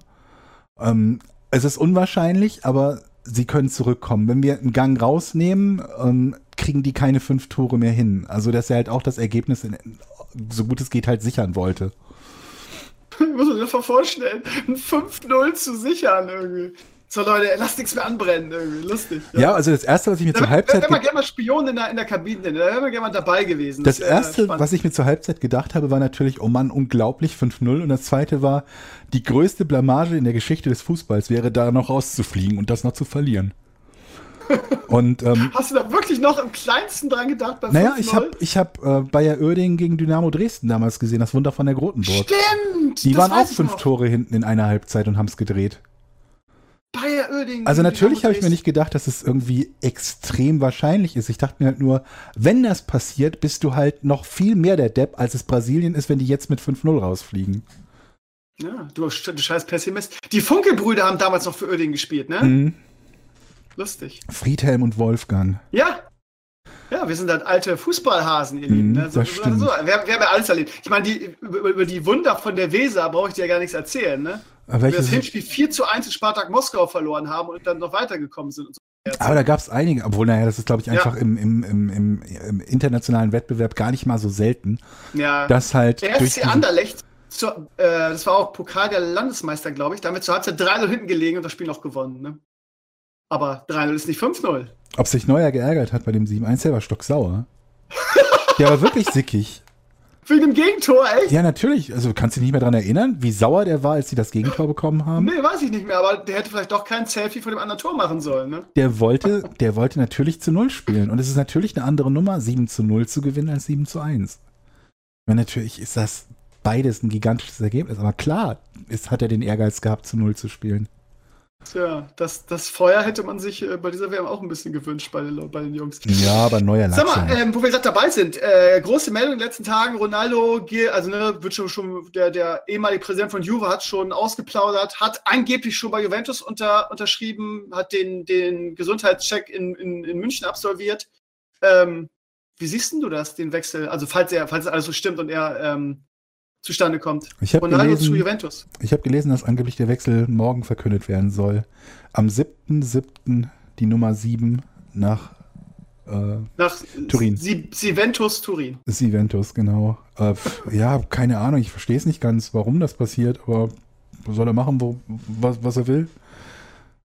Ähm, es ist unwahrscheinlich, aber sie können zurückkommen. Wenn wir einen Gang rausnehmen, ähm, kriegen die keine fünf Tore mehr hin. Also, dass er halt auch das Ergebnis in, so gut es geht halt sichern wollte. [laughs]
muss man sich vorstellen, ein 5-0 zu sichern irgendwie. So, Leute, lasst nichts mehr anbrennen, irgendwie. Lustig.
Ja, ja also das Erste, was ich mir
da
zur Halbzeit.
Da wäre man gerne mal Spion in der, in der Kabine, da wäre man gerne mal dabei gewesen.
Das, das Erste, was ich mir zur Halbzeit gedacht habe, war natürlich, oh Mann, unglaublich, 5-0. Und das Zweite war, die größte Blamage in der Geschichte des Fußballs wäre, da noch rauszufliegen und das noch zu verlieren. [laughs] Und, ähm,
Hast du da wirklich noch im kleinsten dran gedacht?
Bei naja, ich habe ich hab, äh, Bayer Oerding gegen Dynamo Dresden damals gesehen, das Wunder von der Grotenburg.
Stimmt!
Die waren auch fünf noch. Tore hinten in einer Halbzeit und haben es gedreht.
Bayer Oerding.
Also natürlich habe ich mir nicht gedacht, dass es irgendwie extrem wahrscheinlich ist. Ich dachte mir halt nur, wenn das passiert, bist du halt noch viel mehr der Depp, als es Brasilien ist, wenn die jetzt mit 5-0 rausfliegen.
Ja, du, du scheiß Pessimist. Die Funkelbrüder haben damals noch für Oerding gespielt, ne? Mhm. Lustig.
Friedhelm und Wolfgang.
Ja. Ja, wir sind halt alte Fußballhasen, ihr Lieben.
Ne? So, das so, stimmt.
So. Wir, wir, haben ja alles erlebt. Ich meine, die, über, über, die Wunder von der Weser brauche ich dir ja gar nichts erzählen, ne? Aber wir das Hinspiel 4 zu 1 in Spartak Moskau verloren haben und dann noch weitergekommen sind.
Aber da gab es einige, obwohl, naja, das ist, glaube ich, einfach ja. im, im, im, im, internationalen Wettbewerb gar nicht mal so selten.
Ja.
Dass halt.
Der FC Anderlecht, zu, äh, das war auch Pokal der Landesmeister, glaube ich, damit zur Halbzeit 3-0 hinten gelegen und das Spiel noch gewonnen. Ne? Aber 3-0 ist nicht 5-0.
Ob sich Neuer geärgert hat bei dem 7-1, der war stocksauer. [laughs] der war wirklich sickig.
Wegen dem Gegentor, echt?
Ja, natürlich. Also kannst du dich nicht mehr daran erinnern, wie sauer der war, als sie das Gegentor bekommen haben?
Nee, weiß ich nicht mehr, aber der hätte vielleicht doch kein Selfie vor dem anderen Tor machen sollen, ne?
Der wollte, der wollte natürlich zu Null spielen. Und es ist natürlich eine andere Nummer, 7 zu 0 zu gewinnen als 7 zu 1. Weil natürlich ist das beides ein gigantisches Ergebnis. Aber klar, ist, hat er den Ehrgeiz gehabt, zu Null zu spielen.
Tja, das, das Feuer hätte man sich äh, bei dieser WM auch ein bisschen gewünscht bei den, bei den Jungs.
Ja, aber neuer.
Sag mal, ähm, wo wir gerade dabei sind, äh, große Meldung in den letzten Tagen, Ronaldo, also ne, wird schon, schon der, der ehemalige Präsident von Juve hat schon ausgeplaudert, hat angeblich schon bei Juventus unter, unterschrieben, hat den, den Gesundheitscheck in, in, in München absolviert. Ähm, wie siehst du das, den Wechsel? Also falls er, falls alles so stimmt und er ähm, zustande kommt.
Ich habe gelesen, hab gelesen, dass angeblich der Wechsel morgen verkündet werden soll. Am 7.7. die Nummer 7 nach,
äh, nach Turin. Siventus Turin.
Siventus, genau. Äh, ja, keine Ahnung, ich verstehe es nicht ganz, warum das passiert, aber soll er machen, wo, was, was er will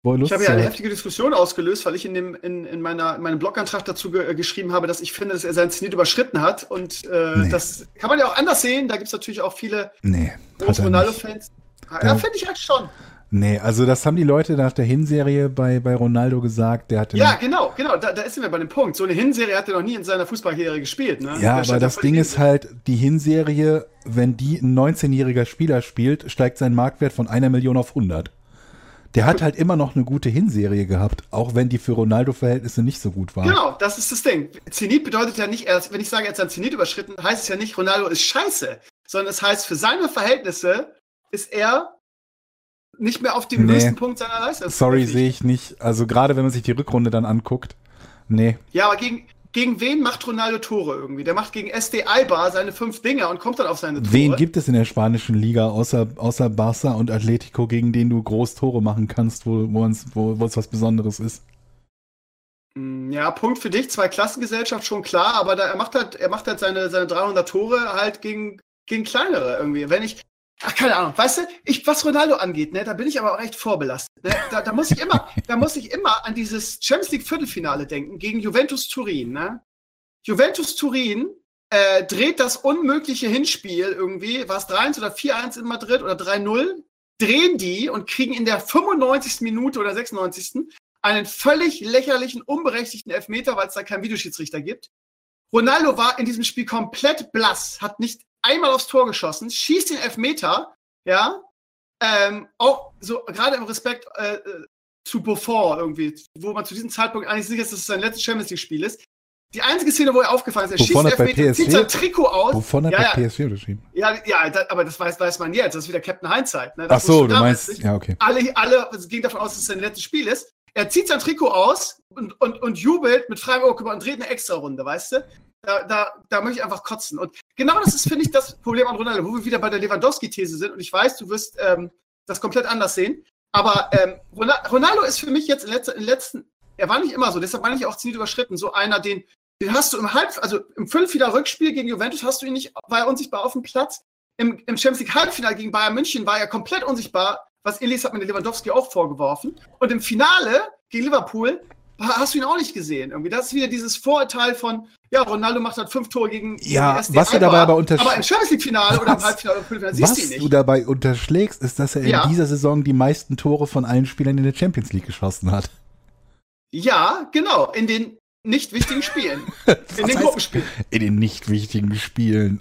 ich habe ja eine heftige Diskussion ausgelöst, weil ich in, dem, in, in, meiner, in meinem Blogantrag dazu ge äh, geschrieben habe, dass ich finde, dass er seinen Zenit überschritten hat. Und äh, nee. das kann man ja auch anders sehen. Da gibt es natürlich auch viele
nee,
Ronaldo-Fans. Ja, finde ich halt schon.
Nee, also das haben die Leute nach der Hinserie bei, bei Ronaldo gesagt. Der hatte
ja, genau, genau, da, da sind wir bei dem Punkt. So eine Hinserie hat er noch nie in seiner Fußballkarriere gespielt. Ne?
Ja, aber das Ding ist halt, die Hinserie, wenn die ein 19-jähriger Spieler spielt, steigt sein Marktwert von einer Million auf 100. Der hat halt immer noch eine gute Hinserie gehabt, auch wenn die für Ronaldo-Verhältnisse nicht so gut waren.
Genau, das ist das Ding. Zenit bedeutet ja nicht wenn ich sage, er hat sein Zenit überschritten, heißt es ja nicht, Ronaldo ist scheiße, sondern es heißt, für seine Verhältnisse ist er nicht mehr auf dem nee. höchsten Punkt seiner Leistung.
Sorry, sehe ich nicht. Also gerade wenn man sich die Rückrunde dann anguckt. Nee.
Ja, aber gegen, gegen wen macht Ronaldo Tore irgendwie? Der macht gegen SD Alba seine fünf Dinger und kommt dann auf seine Tore.
Wen gibt es in der spanischen Liga außer, außer Barca und Atletico, gegen den du groß Tore machen kannst, wo, wo, uns, wo, wo es was Besonderes ist?
Mm, ja, Punkt für dich, zwei Klassengesellschaft schon klar, aber da, er macht halt, er macht halt seine, seine 300 Tore halt gegen, gegen kleinere irgendwie. Wenn ich, Ach, keine Ahnung. Weißt du, ich, was Ronaldo angeht, ne, da bin ich aber auch echt vorbelastet. Ne? Da, da, muss ich immer, [laughs] da muss ich immer an dieses Champions League Viertelfinale denken gegen Juventus Turin. Ne? Juventus Turin äh, dreht das unmögliche Hinspiel irgendwie, war es 3-1 oder 4-1 in Madrid oder 3-0, drehen die und kriegen in der 95. Minute oder 96. einen völlig lächerlichen, unberechtigten Elfmeter, weil es da keinen Videoschiedsrichter gibt. Ronaldo war in diesem Spiel komplett blass, hat nicht einmal aufs Tor geschossen, schießt den Elfmeter, ja, ähm, auch so gerade im Respekt äh, äh, zu Buffon irgendwie, wo man zu diesem Zeitpunkt eigentlich sicher ist, dass es sein letztes Champions League-Spiel ist. Die einzige Szene, wo er aufgefallen ist, er
Buffon schießt Elfmeter,
zieht sein Trikot aus.
Wovon hat ja, bei PSG unterschrieben?
Ja, ja, da, aber das weiß, weiß man jetzt. Das ist wieder Captain Hindsight. Ne?
Ach so, du meinst, nicht. ja, okay.
Alle, alle gehen davon aus, dass es sein letztes Spiel ist. Er zieht sein Trikot aus und, und, und jubelt mit freiem Ohrkörper und dreht eine Extra-Runde, weißt du? Da, da, da möchte ich einfach kotzen. Und genau das ist, finde ich, das Problem an Ronaldo, wo wir wieder bei der Lewandowski-These sind. Und ich weiß, du wirst ähm, das komplett anders sehen. Aber ähm, Ronaldo ist für mich jetzt in, letzter, in letzten, er war nicht immer so, deshalb meine ich auch ziemlich überschritten. So einer, den, den hast du im Halb, also im Fünf wieder Rückspiel gegen Juventus hast du ihn nicht, war er unsichtbar auf dem Platz. im, im Champions League Halbfinale gegen Bayern München war er komplett unsichtbar. Was Elis hat mir Lewandowski auch vorgeworfen. Und im Finale gegen Liverpool hast du ihn auch nicht gesehen. Irgendwie. Das ist wieder dieses Vorurteil von, ja, Ronaldo macht halt fünf Tore gegen
Ja, gegen was du dabei aber unterschlägst.
Aber im Champions League-Finale oder im Halbfinale oder Viertelfinale
siehst du ihn nicht. Was du dabei unterschlägst, ist, dass er ja. in dieser Saison die meisten Tore von allen Spielern in der Champions League geschossen hat.
Ja, genau. In den nicht wichtigen Spielen. [laughs] in den Gruppenspielen.
In den nicht wichtigen Spielen.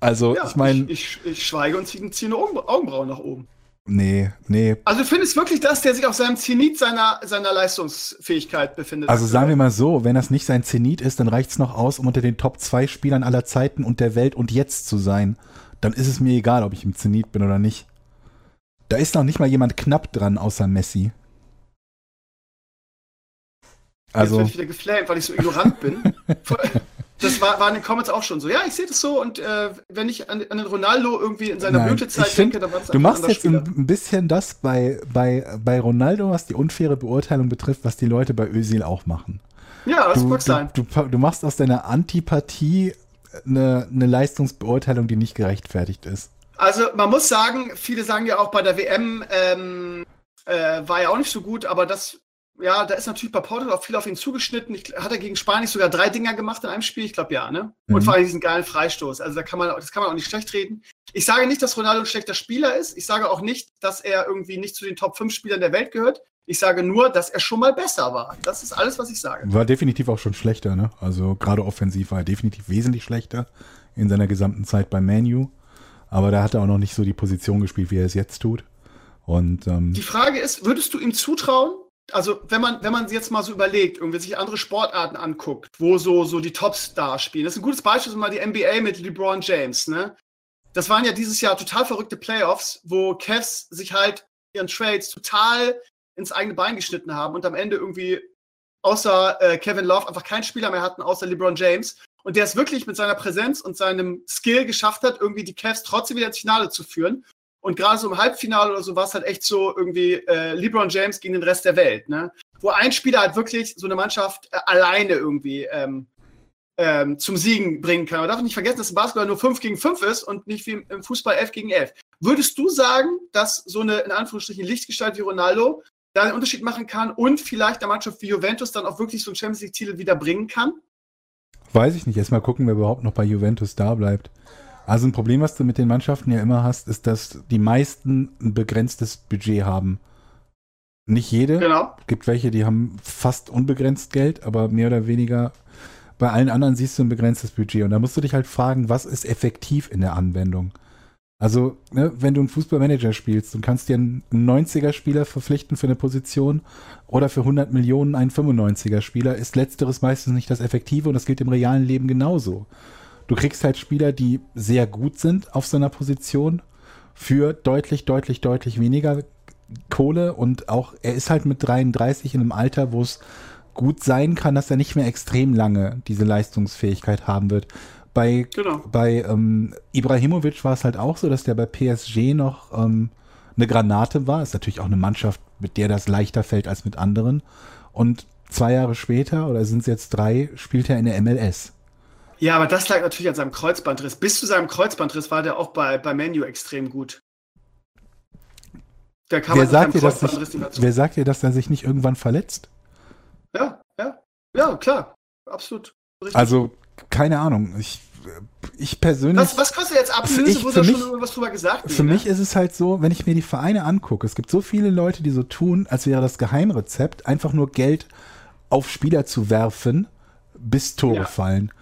Also, ja, ich meine.
Ich, ich, ich, schweige und ziehe, eine Augenbrauen nach oben.
Nee, nee.
Also, du findest wirklich, dass der sich auf seinem Zenit seiner, seiner Leistungsfähigkeit befindet?
Also, sagen wir mal so, wenn das nicht sein Zenit ist, dann reicht es noch aus, um unter den Top 2 Spielern aller Zeiten und der Welt und jetzt zu sein. Dann ist es mir egal, ob ich im Zenit bin oder nicht. Da ist noch nicht mal jemand knapp dran, außer Messi.
Also. Jetzt werde ich wieder geflamed, weil ich so ignorant bin. [laughs] [laughs] Das war, war in den Comments auch schon so. Ja, ich sehe das so und äh, wenn ich an, an, den Ronaldo irgendwie in seiner Blütezeit denke, dann war das
Du machst jetzt Spieler. ein bisschen das bei, bei, bei Ronaldo, was die unfaire Beurteilung betrifft, was die Leute bei Özil auch machen.
Ja, das mag sein.
Du, du, du, machst aus deiner Antipathie eine, eine Leistungsbeurteilung, die nicht gerechtfertigt ist.
Also man muss sagen, viele sagen ja auch bei der WM ähm, äh, war ja auch nicht so gut, aber das ja, da ist natürlich bei Portugal auch viel auf ihn zugeschnitten. Ich, hat er gegen Spanien sogar drei Dinger gemacht in einem Spiel? Ich glaube ja, ne? Und mhm. vor allem diesen geilen Freistoß. Also da kann man, das kann man auch nicht schlecht reden. Ich sage nicht, dass Ronaldo ein schlechter Spieler ist. Ich sage auch nicht, dass er irgendwie nicht zu den Top 5 Spielern der Welt gehört. Ich sage nur, dass er schon mal besser war. Das ist alles, was ich sage.
War definitiv auch schon schlechter, ne? Also gerade offensiv war er definitiv wesentlich schlechter in seiner gesamten Zeit bei Manu. Aber da hat er auch noch nicht so die Position gespielt, wie er es jetzt tut. Und, ähm,
die Frage ist, würdest du ihm zutrauen, also wenn man, wenn man jetzt mal so überlegt, irgendwie sich andere Sportarten anguckt, wo so, so die Topstars spielen. Das ist ein gutes Beispiel, ist mal die NBA mit LeBron James, ne? Das waren ja dieses Jahr total verrückte Playoffs, wo Cavs sich halt ihren Trades total ins eigene Bein geschnitten haben und am Ende irgendwie außer äh, Kevin Love einfach keinen Spieler mehr hatten, außer LeBron James. Und der es wirklich mit seiner Präsenz und seinem Skill geschafft hat, irgendwie die Cavs trotzdem wieder ins Finale zu führen. Und gerade so im Halbfinale oder so war es halt echt so irgendwie äh, LeBron James gegen den Rest der Welt, ne? Wo ein Spieler halt wirklich so eine Mannschaft äh, alleine irgendwie ähm, ähm, zum Siegen bringen kann. Man darf nicht vergessen, dass im Basketball nur 5 gegen 5 ist und nicht wie im Fußball 11 gegen 11. Würdest du sagen, dass so eine in Anführungsstrichen Lichtgestalt wie Ronaldo da einen Unterschied machen kann und vielleicht der Mannschaft wie Juventus dann auch wirklich so einen Champions League-Titel wieder bringen kann?
Weiß ich nicht. Erstmal gucken, wer überhaupt noch bei Juventus da bleibt. Also ein Problem, was du mit den Mannschaften ja immer hast, ist, dass die meisten ein begrenztes Budget haben. Nicht jede. Genau. Gibt welche, die haben fast unbegrenzt Geld, aber mehr oder weniger bei allen anderen siehst du ein begrenztes Budget. Und da musst du dich halt fragen, was ist effektiv in der Anwendung? Also, ne, wenn du einen Fußballmanager spielst und kannst dir einen 90er-Spieler verpflichten für eine Position oder für 100 Millionen einen 95er-Spieler, ist letzteres meistens nicht das Effektive und das gilt im realen Leben genauso. Du kriegst halt Spieler, die sehr gut sind auf seiner Position für deutlich, deutlich, deutlich weniger Kohle und auch er ist halt mit 33 in einem Alter, wo es gut sein kann, dass er nicht mehr extrem lange diese Leistungsfähigkeit haben wird. Bei, genau. bei ähm, Ibrahimovic war es halt auch so, dass der bei PSG noch ähm, eine Granate war. Ist natürlich auch eine Mannschaft, mit der das leichter fällt als mit anderen. Und zwei Jahre später, oder sind es jetzt drei, spielt er in der MLS.
Ja, aber das lag natürlich an seinem Kreuzbandriss. Bis zu seinem Kreuzbandriss war der auch bei, bei Menu extrem gut.
Der kam wer, halt sagt dir, dass sich, wer sagt dir, dass er sich nicht irgendwann verletzt?
Ja, ja. Ja, klar. Absolut.
Richtig. Also, keine Ahnung. Ich, ich persönlich.
Was, was kostet jetzt Ablöse? Wurde da schon irgendwas drüber gesagt?
Für nee, mich ne? ist es halt so, wenn ich mir die Vereine angucke, es gibt so viele Leute, die so tun, als wäre das Geheimrezept, einfach nur Geld auf Spieler zu werfen, bis Tore ja. fallen.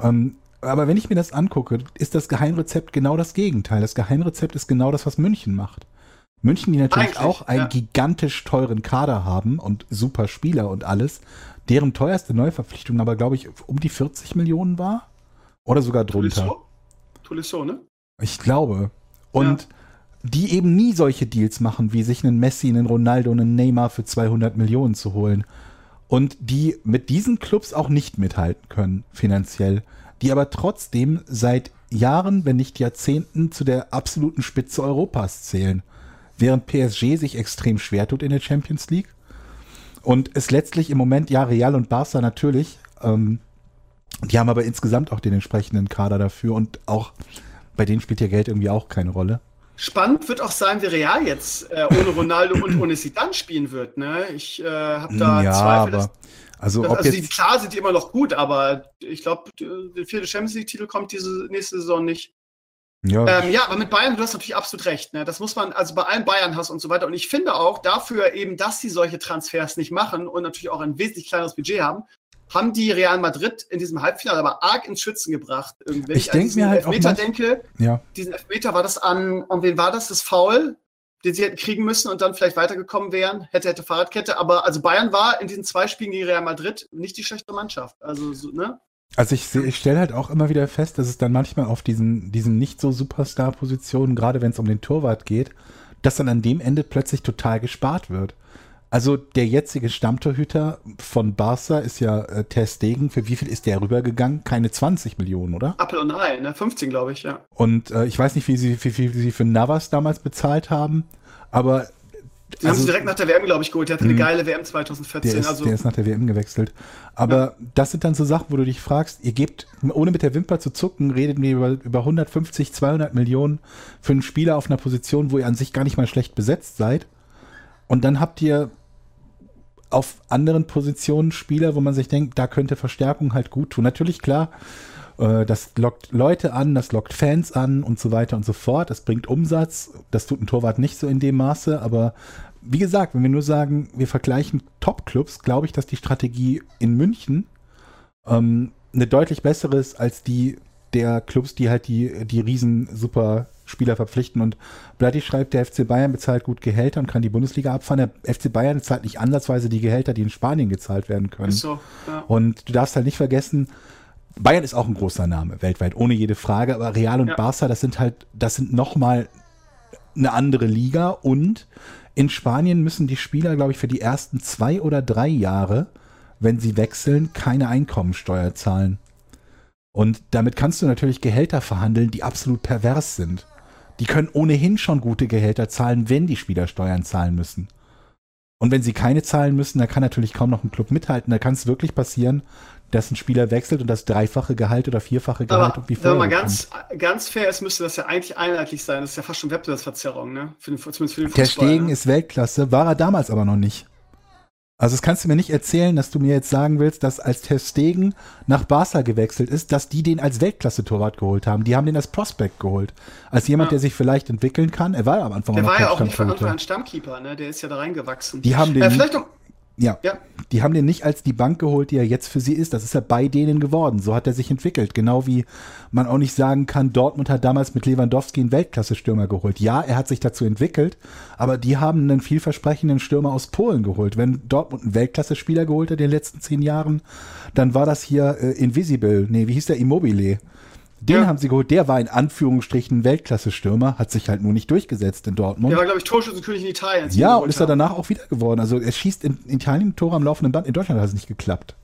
Ähm, aber wenn ich mir das angucke, ist das Geheimrezept genau das Gegenteil. Das Geheimrezept ist genau das, was München macht. München, die natürlich Eigentlich, auch einen ja. gigantisch teuren Kader haben und super Spieler und alles, deren teuerste Neuverpflichtung aber, glaube ich, um die 40 Millionen war. Oder sogar drunter.
Tolisso, ne?
Ich glaube. Und ja. die eben nie solche Deals machen, wie sich einen Messi, einen Ronaldo, einen Neymar für 200 Millionen zu holen und die mit diesen Clubs auch nicht mithalten können finanziell, die aber trotzdem seit Jahren, wenn nicht Jahrzehnten zu der absoluten Spitze Europas zählen, während PSG sich extrem schwer tut in der Champions League und es letztlich im Moment ja Real und Barca natürlich ähm, Die haben aber insgesamt auch den entsprechenden Kader dafür und auch bei denen spielt ja Geld irgendwie auch keine Rolle.
Spannend wird auch sein, wie Real jetzt äh, ohne Ronaldo und ohne Sidan spielen wird. Ne? Ich äh, habe da
ja,
Zweifel.
Aber, also,
dass,
ob
also
jetzt,
die, klar sind die immer noch gut, aber ich glaube, der vierte Champions League-Titel kommt diese nächste Saison nicht.
ja,
Ähm, ja, aber mit Bayern, du hast natürlich absolut recht. Ne? Das muss man, also bei allen Bayern hast und so weiter. Und ich finde auch dafür eben, dass sie solche Transfers nicht machen und natürlich auch ein wesentlich kleineres Budget haben, haben die Real Madrid in diesem Halbfinale aber arg ins Schützen gebracht. Irgendwie. Wenn
Ich denk
diesen
mir halt auch
Elfmeter
manch-
denke,
ja.
diesen Elfmeter war das an, an wen war das? Das Foul, den sie hätten kriegen müssen und dann vielleicht weitergekommen wären. Hätte, hätte Fahrradkette. Aber also Bayern war in diesen zwei Spielen gegen Real Madrid nicht die schlechte Mannschaft. Also, so, ne?
Also ich, ich stelle halt auch immer wieder fest, dass es dann manchmal auf diesen, diesen nicht so Superstar-Positionen, gerade wenn es um den Torwart geht, dass dann an dem Ende plötzlich total gespart wird. Also der jetzige Stammtorhüter von Barca ist ja äh, Ter Stegen. Für wie viel ist der rübergegangen? Keine 20 Millionen, oder?
Apple und Ei, ne? 15, glaube ich, ja.
Und äh, ich weiß nicht, wie sie, wie, wie sie für Navas damals bezahlt haben, aber
haben
Also-
sie direkt nach der WM, glaube ich, geholt. Der hatte eine
Mhm.
geile WM
der
2014.
ist,
also,
der ist nach der WM gewechselt. Aber das sind dann so Sachen, wo du dich fragst, ihr gebt, ohne mit der Wimper zu zucken, redet mir über, über 150, 200 Millionen für einen Spieler auf einer Position, wo ihr an sich gar nicht mal schlecht besetzt seid. Und dann habt ihr auf anderen Positionen Spieler, wo man sich denkt, da könnte Verstärkung halt gut tun. Natürlich, klar, äh, das lockt Leute an, das lockt Fans an und so weiter und so fort. Das bringt Umsatz. Das tut ein Torwart nicht so in dem Maße, aber wie gesagt, wenn wir nur sagen, wir vergleichen Top-Clubs, glaube ich, dass die Strategie in München ähm, eine deutlich bessere ist als die der Clubs, die halt die, die riesen super Spieler verpflichten. Und Bloody schreibt, der FC Bayern bezahlt gut Gehälter und kann die Bundesliga abfahren. Der FC Bayern zahlt nicht ansatzweise die Gehälter, die in Spanien gezahlt werden können.
ist so. Ja.
Und du darfst halt nicht vergessen, Bayern ist auch ein großer Name weltweit, ohne jede Frage, aber Real und
Ja.
Barca, das sind halt, das sind nochmal eine andere Liga und in Spanien müssen die Spieler, glaube ich, für die ersten zwei oder drei Jahre, wenn sie wechseln, keine Einkommensteuer zahlen. Und damit kannst du natürlich Gehälter verhandeln, die absolut pervers sind. Die können ohnehin schon gute Gehälter zahlen, wenn die Spieler Steuern zahlen müssen. Und wenn sie keine zahlen müssen, dann kann natürlich kaum noch ein Club mithalten. Da kann es wirklich passieren, dass ein Spieler wechselt und das dreifache Gehalt oder vierfache Gehalt
Aber
wie
wenn man ganz, ganz fair ist, müsste das ja eigentlich einheitlich sein. Das ist ja fast schon Wettbewerbsverzerrung, ne? Für den, zumindest für den
Der
Fußball.
Stegen
ne?
ist Weltklasse, war er damals aber noch nicht. Also das kannst du mir nicht erzählen, dass du mir jetzt sagen willst, dass als Ter Stegen nach Barca gewechselt ist, dass die den als Weltklasse-Torwart geholt haben. Die haben den als Prospect geholt. Als jemand,
Ja.
der sich vielleicht entwickeln kann. Er war ja am Anfang
Der
noch
war ja auch nicht von Anfang an Stammkeeper, ne? Der ist ja da reingewachsen.
Die haben den
äh, vielleicht noch,
Ja,
ja,
die haben den nicht als die Bank geholt, die er jetzt für sie ist. Das ist er bei denen geworden. So hat er sich entwickelt. Genau wie man auch nicht sagen kann, Dortmund hat damals mit Lewandowski einen Weltklasse-Stürmer geholt. Ja, er hat sich dazu entwickelt, aber die haben einen vielversprechenden Stürmer aus Polen geholt. Wenn Dortmund einen Weltklasse-Spieler geholt hat in den letzten zehn Jahren, dann war das hier äh, Invisible. Nee, wie hieß der? Immobile. Den
Ja.
haben sie geholt. Der war in Anführungsstrichen Weltklasse-Stürmer, hat sich halt nur nicht durchgesetzt in Dortmund.
der war, glaube ich, Torschützenkönig in Italien.
Ja, und ist er danach auch wieder geworden. Also er schießt in Italien Tore am laufenden Band. In Deutschland hat es nicht geklappt.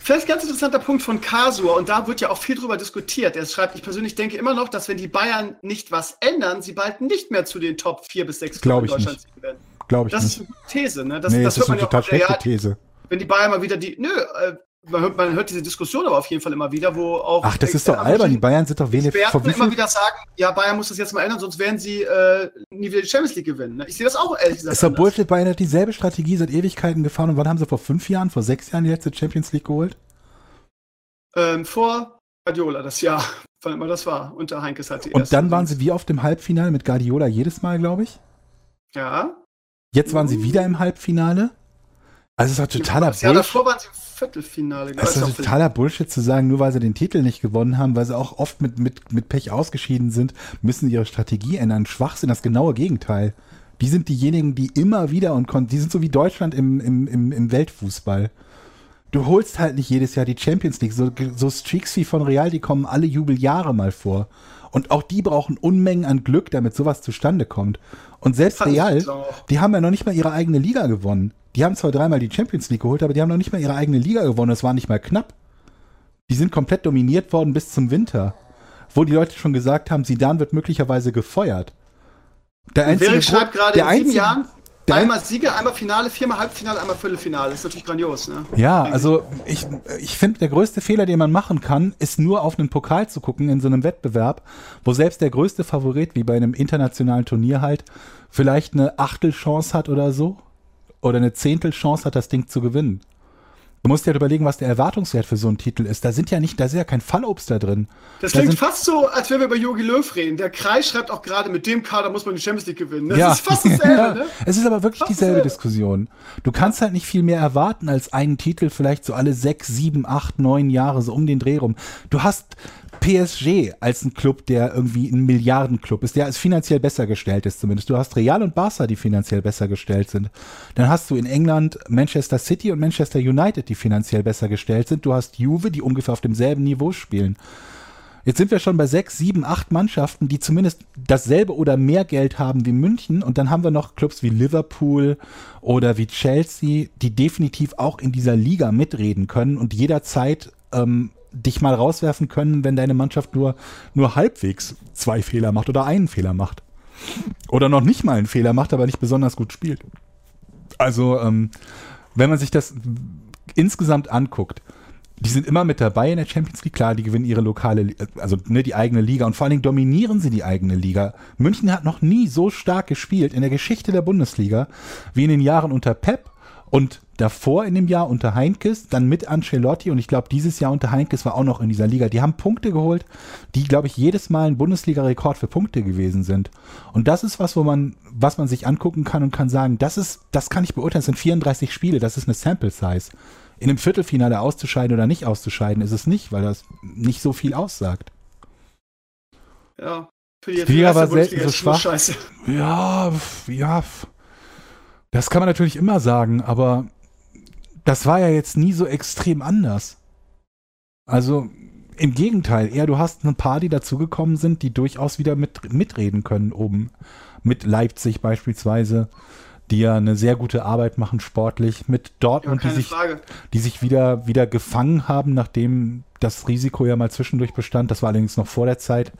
Vielleicht ein ganz interessanter Punkt von Kasur, und da wird ja auch viel drüber diskutiert. Er schreibt, ich persönlich denke immer noch, dass wenn die Bayern nicht was ändern, sie bald nicht mehr zu den Top 4 bis 6
Glaub ich
Deutschland ziehen werden.
Glaube ich
Das ist
nicht.
eine gute These, ne? Das,
nee,
das
das ist eine
ja
total schlechte
ja,
These.
wenn die Bayern mal wieder die, nö, äh, man hört, man hört diese Diskussion aber auf jeden Fall immer wieder, wo auch
Ach, das ist doch albern. Die Bayern sind doch wenig. Wie
immer wieder sagen, ja, Bayern muss das jetzt mal ändern, sonst werden sie äh, nie wieder die Champions League gewinnen. ne? Ich sehe das auch ehrlich gesagt.
ist doch
anders.
Bullshit. Bayern hat dieselbe Strategie seit Ewigkeiten gefahren. Und wann haben sie vor fünf Jahren, vor sechs Jahren die letzte Champions League geholt?
Ähm, vor Guardiola, das Jahr, [laughs] wann immer das war, unter Heinkes die
Und dann waren sie wie auf dem Halbfinale mit Guardiola jedes Mal, glaube ich.
Ja.
Jetzt waren sie wieder im Halbfinale. Also es ist doch totaler Bullshit.
davor waren sie im Viertelfinale.
Es ist doch totaler Bullshit zu sagen, nur weil sie den Titel nicht gewonnen haben, weil sie auch oft mit, mit, mit Pech ausgeschieden sind, müssen sie ihre Strategie ändern. Schwachsinn, das genaue Gegenteil. Die sind diejenigen, die immer wieder und die sind so wie Deutschland im, im, im, im Weltfußball. Du holst halt nicht jedes Jahr die Champions League. So, so Streaks wie von Real, die kommen alle Jubeljahre mal vor. Und auch die brauchen Unmengen an Glück, damit sowas zustande kommt. Und selbst Real, die haben ja noch nicht mal ihre eigene Liga gewonnen. Die haben zwar dreimal die Champions League geholt, aber die haben noch nicht mal ihre eigene Liga gewonnen. Das war nicht mal knapp. Die sind komplett dominiert worden bis zum Winter. Wo die Leute schon gesagt haben, Sidan wird möglicherweise gefeuert. Der einzige,
schreibt gerade,
der
in sieben
einzige,
Jahren einmal Sieger, einmal Finale, viermal Halbfinale, einmal Viertelfinale. Das ist natürlich grandios, ne?
Ja, also ich, ich finde, der größte Fehler, den man machen kann, ist nur auf einen Pokal zu gucken in so einem Wettbewerb, wo selbst der größte Favorit, wie bei einem internationalen Turnier halt, vielleicht eine Achtelchance hat oder so. Oder eine Zehntelchance hat, das Ding zu gewinnen. Du musst dir halt überlegen, was der Erwartungswert für so einen Titel ist. Da sind ja nicht, da ist ja kein Fallobst da drin.
Das
da
klingt fast so, als wenn wir über Jogi Löw reden. Der Kreis schreibt auch gerade, mit dem Kader muss man die Champions League gewinnen. Das
ja.
ist fast dasselbe, ne? [laughs]
Es ist aber wirklich fast dieselbe dasselbe. Diskussion. Du kannst halt nicht viel mehr erwarten als einen Titel vielleicht so alle sechs, sieben, acht, neun Jahre so um den Dreh rum. Du hast PSG als ein Club, der irgendwie ein Milliardenclub ist, der als finanziell besser gestellt ist zumindest. Du hast Real und Barca, die finanziell besser gestellt sind. Dann hast du in England Manchester City und Manchester United, die finanziell besser gestellt sind. Du hast Juve, die ungefähr auf demselben Niveau spielen. Jetzt sind wir schon bei sechs, sieben, acht Mannschaften, die zumindest dasselbe oder mehr Geld haben wie München. Und dann haben wir noch Clubs wie Liverpool oder wie Chelsea, die definitiv auch in dieser Liga mitreden können und jederzeit ähm, dich mal rauswerfen können, wenn deine Mannschaft nur, nur halbwegs zwei Fehler macht oder einen Fehler macht. Oder noch nicht mal einen Fehler macht, aber nicht besonders gut spielt. Also, ähm, wenn man sich das insgesamt anguckt, die sind immer mit dabei in der Champions League. Klar, die gewinnen ihre lokale, also ne, die eigene Liga und vor allen Dingen dominieren sie die eigene Liga. München hat noch nie so stark gespielt in der Geschichte der Bundesliga wie in den Jahren unter Pep und davor in dem Jahr unter Heinkes, dann mit Ancelotti und ich glaube, dieses Jahr unter Heinkes war auch noch in dieser Liga. Die haben Punkte geholt, die, glaube ich, jedes Mal ein Bundesliga-Rekord für Punkte gewesen sind. Und das ist was, wo man, was man sich angucken kann und kann sagen, das ist, das kann ich beurteilen, das sind 34 Spiele, das ist eine Sample Size. In einem Viertelfinale auszuscheiden oder nicht auszuscheiden, ist es nicht, weil das nicht so viel aussagt.
Ja,
für die, Liga war selten so schwach. Scheiße. Ja, ja. Das kann man natürlich immer sagen, aber das war ja jetzt nie so extrem anders. Also im Gegenteil, eher du hast ein paar, die dazugekommen sind, die durchaus wieder mit, mitreden können oben. Mit Leipzig beispielsweise, die ja eine sehr gute Arbeit machen sportlich. Mit Dortmund, ja, die, sich, die sich wieder, wieder gefangen haben, nachdem das Risiko ja mal zwischendurch bestand. Das war allerdings noch vor der Zeit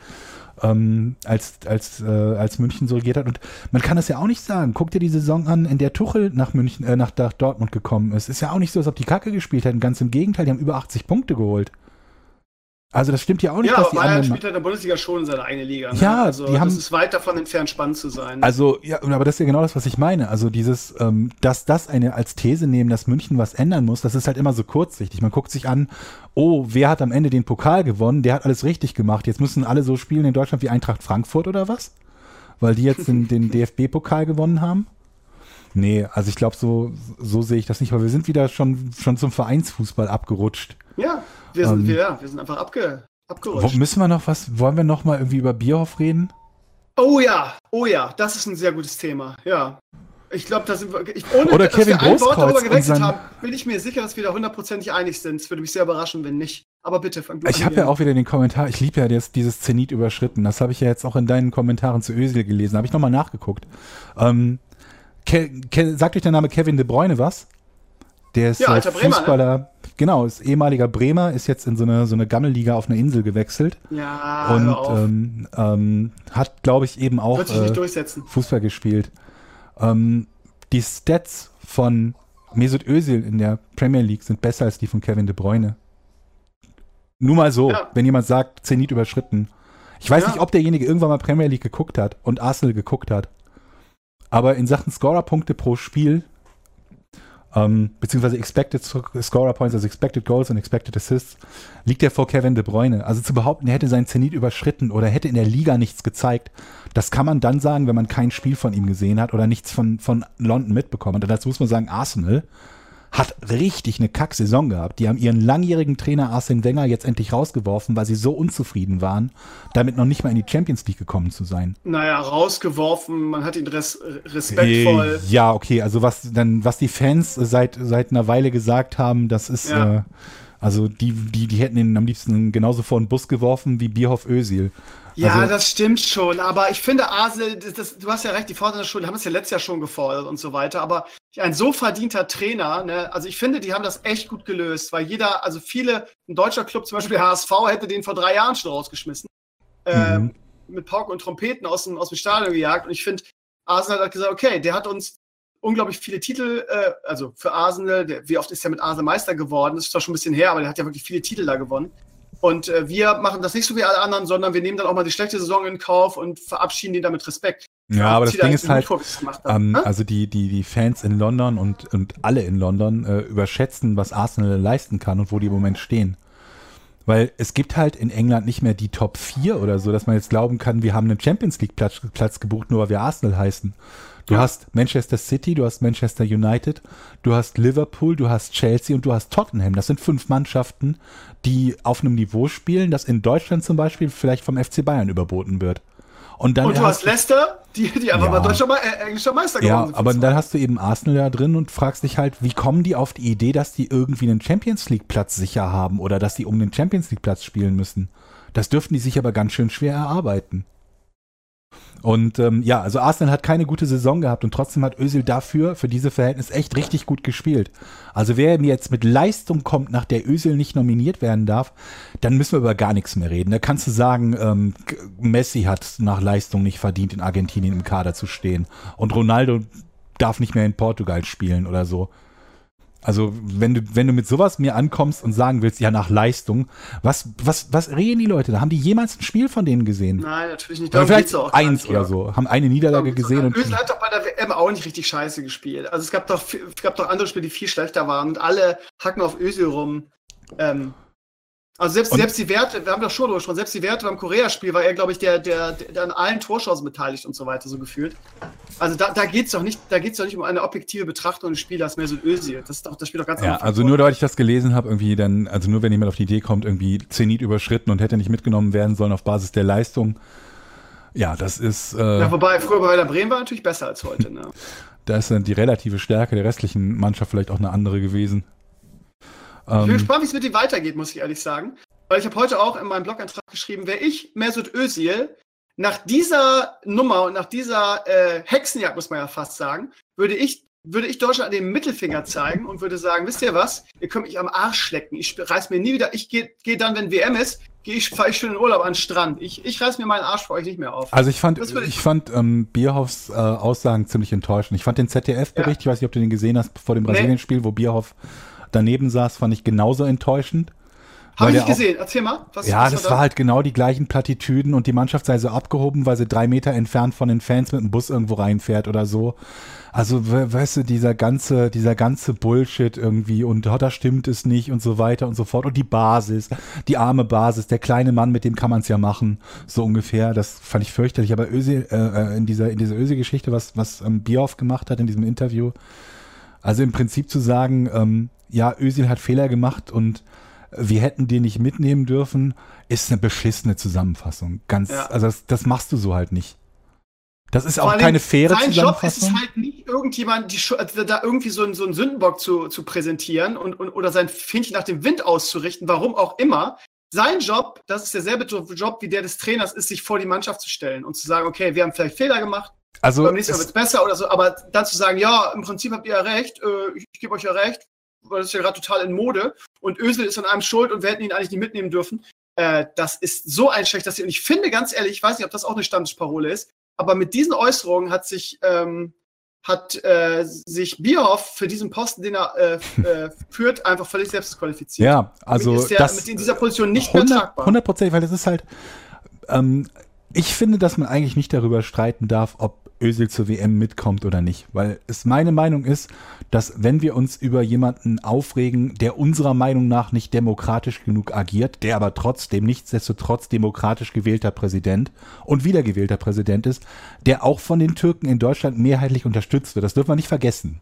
ähm, als, als, äh, als München so regiert hat. Und man kann das ja auch nicht sagen. Guck dir die Saison an, in der Tuchel nach München, äh, nach, Dortmund gekommen ist. Ist ja auch nicht so, als ob die Kacke gespielt hätten. Ganz im Gegenteil, die haben über 80 Punkte geholt. Also das stimmt ja auch nicht,
ja,
dass die
Bayern spielt halt in der Bundesliga schon seine eigene Liga.
Ne? Ja,
also
die haben,
das ist weit davon entfernt, spannend zu sein.
Also ja, aber das ist ja genau das, was ich meine. Also dieses, ähm, dass das eine als These nehmen, dass München was ändern muss, das ist halt immer so kurzsichtig. Man guckt sich an, oh, wer hat am Ende den Pokal gewonnen? Der hat alles richtig gemacht. Jetzt müssen alle so spielen in Deutschland wie Eintracht Frankfurt oder was? Weil die jetzt den, den [laughs] DFB-Pokal gewonnen haben? Nee, also ich glaube, so, so sehe ich das nicht, weil wir sind wieder schon, schon zum Vereinsfußball abgerutscht.
Ja, wir sind, ähm, wir, wir sind einfach abge, abgerutscht.
Wo, müssen wir noch was, wollen wir noch mal irgendwie über Bierhoff reden?
Oh ja, oh ja, das ist ein sehr gutes Thema, ja. Ich glaube, da sind wir, ich, ohne
Oder dass Kevin wir ein Wort darüber
gewechselt haben, bin ich mir sicher, dass wir da hundertprozentig einig sind. Es würde mich sehr überraschen, wenn nicht. Aber bitte,
fang du Ich habe ja auch wieder den Kommentar, ich liebe ja das, dieses Zenit überschritten. Das habe ich ja jetzt auch in deinen Kommentaren zu Ösel gelesen. Habe ich nochmal nachgeguckt. Ähm, Ke Ke sagt euch der Name Kevin de Bruyne was? Der ist ja, Fußballer, ne? Genau, ist ehemaliger Bremer, ist jetzt in so eine, so eine Gammelliga auf eine Insel gewechselt.
Ja,
und ähm, ähm, hat, glaube ich, eben auch
äh,
Fußball gespielt. Ähm, die Stats von Mesut Özil in der Premier League sind besser als die von Kevin De Bruyne. Nur mal so, ja. wenn jemand sagt, Zenit überschritten. Ich weiß ja. nicht, ob derjenige irgendwann mal Premier League geguckt hat und Arsenal geguckt hat. Aber in Sachen Scorerpunkte pro Spiel, ähm, beziehungsweise Expected Scorer Points, also Expected Goals und Expected Assists, liegt er vor Kevin De Bruyne. Also zu behaupten, er hätte seinen Zenit überschritten oder hätte in der Liga nichts gezeigt, das kann man dann sagen, wenn man kein Spiel von ihm gesehen hat oder nichts von, von London mitbekommen hat. Und dazu muss man sagen, Arsenal hat richtig eine Kack-Saison gehabt. Die haben ihren langjährigen Trainer Arsene Wenger jetzt endlich rausgeworfen, weil sie so unzufrieden waren, damit noch nicht mal in die Champions League gekommen zu sein.
Naja, rausgeworfen, man hat ihn res respektvoll.
Ja, okay, also was dann, was die Fans seit, seit einer Weile gesagt haben, das ist, ja. äh, also die, die, die hätten ihn am liebsten genauso vor den Bus geworfen wie Bierhoff Ösil.
Ja, also, das stimmt schon. Aber ich finde, Arsenal, das, das, du hast ja recht, die Vorderner Schulen haben es ja letztes Jahr schon gefordert und so weiter. Aber ein so verdienter Trainer, ne, also ich finde, die haben das echt gut gelöst, weil jeder, also viele, ein deutscher Club, zum Beispiel HSV, hätte den vor drei Jahren schon rausgeschmissen. Ähm, mhm. Äh, mit Pauken und Trompeten aus dem, aus dem Stadion gejagt. Und ich finde, Arsenal hat gesagt, okay, der hat uns unglaublich viele Titel, äh, also für Arsenal, der, wie oft ist er mit Arsenal Meister geworden? Das ist zwar schon ein bisschen her, aber der hat ja wirklich viele Titel da gewonnen. Und äh, wir machen das nicht so wie alle anderen, sondern wir nehmen dann auch mal die schlechte Saison in Kauf und verabschieden ihn damit Respekt.
Ja, aber das Ding ist halt, ähm, also die, die, die Fans in London und, und alle in London äh, überschätzen, was Arsenal leisten kann und wo die im Moment stehen. Weil es gibt halt in England nicht mehr die Top 4 oder so, dass man jetzt glauben kann, wir haben einen Champions League Platz, Platz gebucht, nur weil wir Arsenal heißen. Du ja. hast Manchester City, du hast Manchester United, du hast Liverpool, du hast Chelsea und du hast Tottenham. Das sind fünf Mannschaften, die auf einem Niveau spielen, das in Deutschland zum Beispiel vielleicht vom FC Bayern überboten wird. Und, dann
und du hast Leicester, die, die einfach ja. mal deutscher äh, englischer Meister geworden
ja, sind. Aber dann hast du eben Arsenal da drin und fragst dich halt, wie kommen die auf die Idee, dass die irgendwie einen Champions League Platz sicher haben oder dass die um den Champions League Platz spielen müssen. Das dürften die sich aber ganz schön schwer erarbeiten. Und ähm, ja, also Arsenal hat keine gute Saison gehabt und trotzdem hat Özil dafür, für diese Verhältnis echt richtig gut gespielt. Also wer jetzt mit Leistung kommt, nach der Özil nicht nominiert werden darf, dann müssen wir über gar nichts mehr reden. Da kannst du sagen, ähm, Messi hat nach Leistung nicht verdient, in Argentinien im Kader zu stehen. Und Ronaldo darf nicht mehr in Portugal spielen oder so. Also, wenn du, wenn du mit sowas mir ankommst und sagen willst, ja, nach Leistung, was, was, was reden die Leute da? Haben die jemals ein Spiel von denen gesehen?
Nein, natürlich nicht.
Oder vielleicht auch eins nicht, oder so. Haben eine Niederlage gesehen.
Und hat doch bei der WM auch nicht richtig scheiße gespielt. Also, es gab doch, es gab doch andere Spiele, die viel schlechter waren und alle hacken auf Ösel rum. Ähm, also selbst, selbst die Werte, wir haben doch schon drüber gesprochen, selbst die Werte beim Korea-Spiel war er, glaube ich, der, der, der an allen Torschancen beteiligt und so weiter, so gefühlt. Also da, da geht es doch nicht, da geht's doch nicht um eine objektive Betrachtung des Spielers mehr so Özil. Das ist doch, das spielt doch ganz
Ja, also nur weil ich das gelesen habe, irgendwie dann, also nur wenn jemand auf die Idee kommt, irgendwie Zenit überschritten und hätte nicht mitgenommen werden sollen auf Basis der Leistung. Ja, das ist.
Äh, ja, wobei früher bei der Bremen war natürlich besser als heute, ne? [laughs]
da ist dann die relative Stärke der restlichen Mannschaft vielleicht auch eine andere gewesen.
Ich bin ähm, gespannt, wie es mit ihm weitergeht, muss ich ehrlich sagen. Weil ich habe heute auch in meinem Blogantrag geschrieben, wäre ich Mesut Özil nach dieser Nummer und nach dieser äh, Hexenjagd, muss man ja fast sagen, würde ich, würde ich Deutschland den Mittelfinger zeigen und würde sagen, wisst ihr was, ihr könnt mich am Arsch schlecken. Ich reiß mir nie wieder, ich gehe geh dann, wenn WM ist, gehe ich, fahre ich schön in Urlaub an den Strand. Ich, ich reiß mir meinen Arsch für euch nicht mehr auf.
Also ich fand, ich, ich, fand ähm, Bierhoffs äh, Aussagen ziemlich enttäuschend. Ich fand den ZDF-Bericht, ja. ich weiß nicht, ob du den gesehen hast, vor dem Brasilien-Spiel, wo Bierhoff daneben saß, fand ich genauso enttäuschend.
Habe ich nicht gesehen. Erzähl mal.
Was, ja, was das war, war, halt genau die gleichen Plattitüden und die Mannschaft sei so abgehoben, weil sie drei Meter entfernt von den Fans mit dem Bus irgendwo reinfährt oder so. Also, weißt du, dieser ganze, dieser ganze Bullshit irgendwie und oh, da stimmt es nicht und so weiter und so fort. Und die Basis, die arme Basis, der kleine Mann, mit dem kann man es ja machen, so ungefähr. Das fand ich fürchterlich. Aber Öse, äh, äh, in dieser, in dieser Öse-Geschichte, was, was ähm, Bierhoff gemacht hat in diesem Interview, also im Prinzip zu sagen, ähm, ja, Özil hat Fehler gemacht und wir hätten den nicht mitnehmen dürfen, ist eine beschissene Zusammenfassung. Ganz, ja. also das, das, machst du so halt nicht. Das ist Vor auch keine faire sein Zusammenfassung. Sein Job ist es halt nicht,
irgendjemand die, also da irgendwie so, einen, so einen Sündenbock zu, zu präsentieren und, und, oder sein Fähnchen nach dem Wind auszurichten, warum auch immer. Sein Job, das ist derselbe Job wie der des Trainers, ist, sich vor die Mannschaft zu stellen und zu sagen, okay, wir haben vielleicht Fehler gemacht,
also
beim nächsten Mal wird es besser oder so, aber dann zu sagen, ja, im Prinzip habt ihr ja recht, äh, ich, ich gebe euch ja recht, das ist ja gerade total in Mode und Ösel ist an einem schuld und wir hätten ihn eigentlich nicht mitnehmen dürfen. Äh, das ist so ein schlechtes Und ich finde ganz ehrlich, ich weiß nicht, ob das auch eine Stammtischparole ist, aber mit diesen Äußerungen hat sich, ähm, hat äh, sich Bierhoff für diesen Posten, den er äh, äh, [laughs] führt, einfach völlig selbst qualifiziert.
Ja, also
ist der das mit in dieser Position nicht 100, mehr tragbar.
100 Prozent, weil das ist halt, ähm, ich finde, dass man eigentlich nicht darüber streiten darf, ob Özil zur WM mitkommt oder nicht. Weil es meine Meinung ist, dass wenn wir uns über jemanden aufregen, der unserer Meinung nach nicht demokratisch genug agiert, der aber trotzdem nichtsdestotrotz demokratisch gewählter Präsident und wiedergewählter Präsident ist, der auch von den Türken in Deutschland mehrheitlich unterstützt wird. Das dürfen wir nicht vergessen.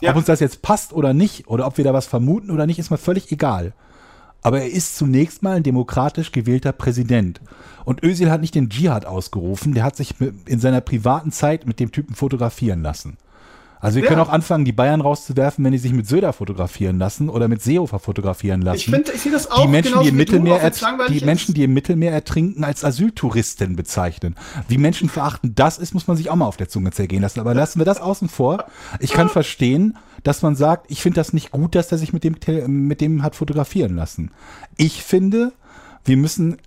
Ja. Ob uns das jetzt passt oder nicht, oder ob wir da was vermuten oder nicht, ist mir völlig egal. Aber er ist zunächst mal ein demokratisch gewählter Präsident. Und Özil hat nicht den Dschihad ausgerufen, der hat sich in seiner privaten Zeit mit dem Typen fotografieren lassen. Also wir ja. können auch anfangen, die Bayern rauszuwerfen, wenn die sich mit Söder fotografieren lassen oder mit Seehofer fotografieren lassen. Ich
finde, ich sehe das auch
die Menschen, die im Mittelmeer, die ist. Menschen, die im Mittelmeer ertrinken, als Asyltouristen bezeichnen. Wie Menschen verachten das ist, muss man sich auch mal auf der Zunge zergehen lassen. Aber lassen wir das außen vor. Ich kann verstehen, dass man sagt, ich finde das nicht gut, dass er sich mit dem, mit dem hat fotografieren lassen. Ich finde, wir müssen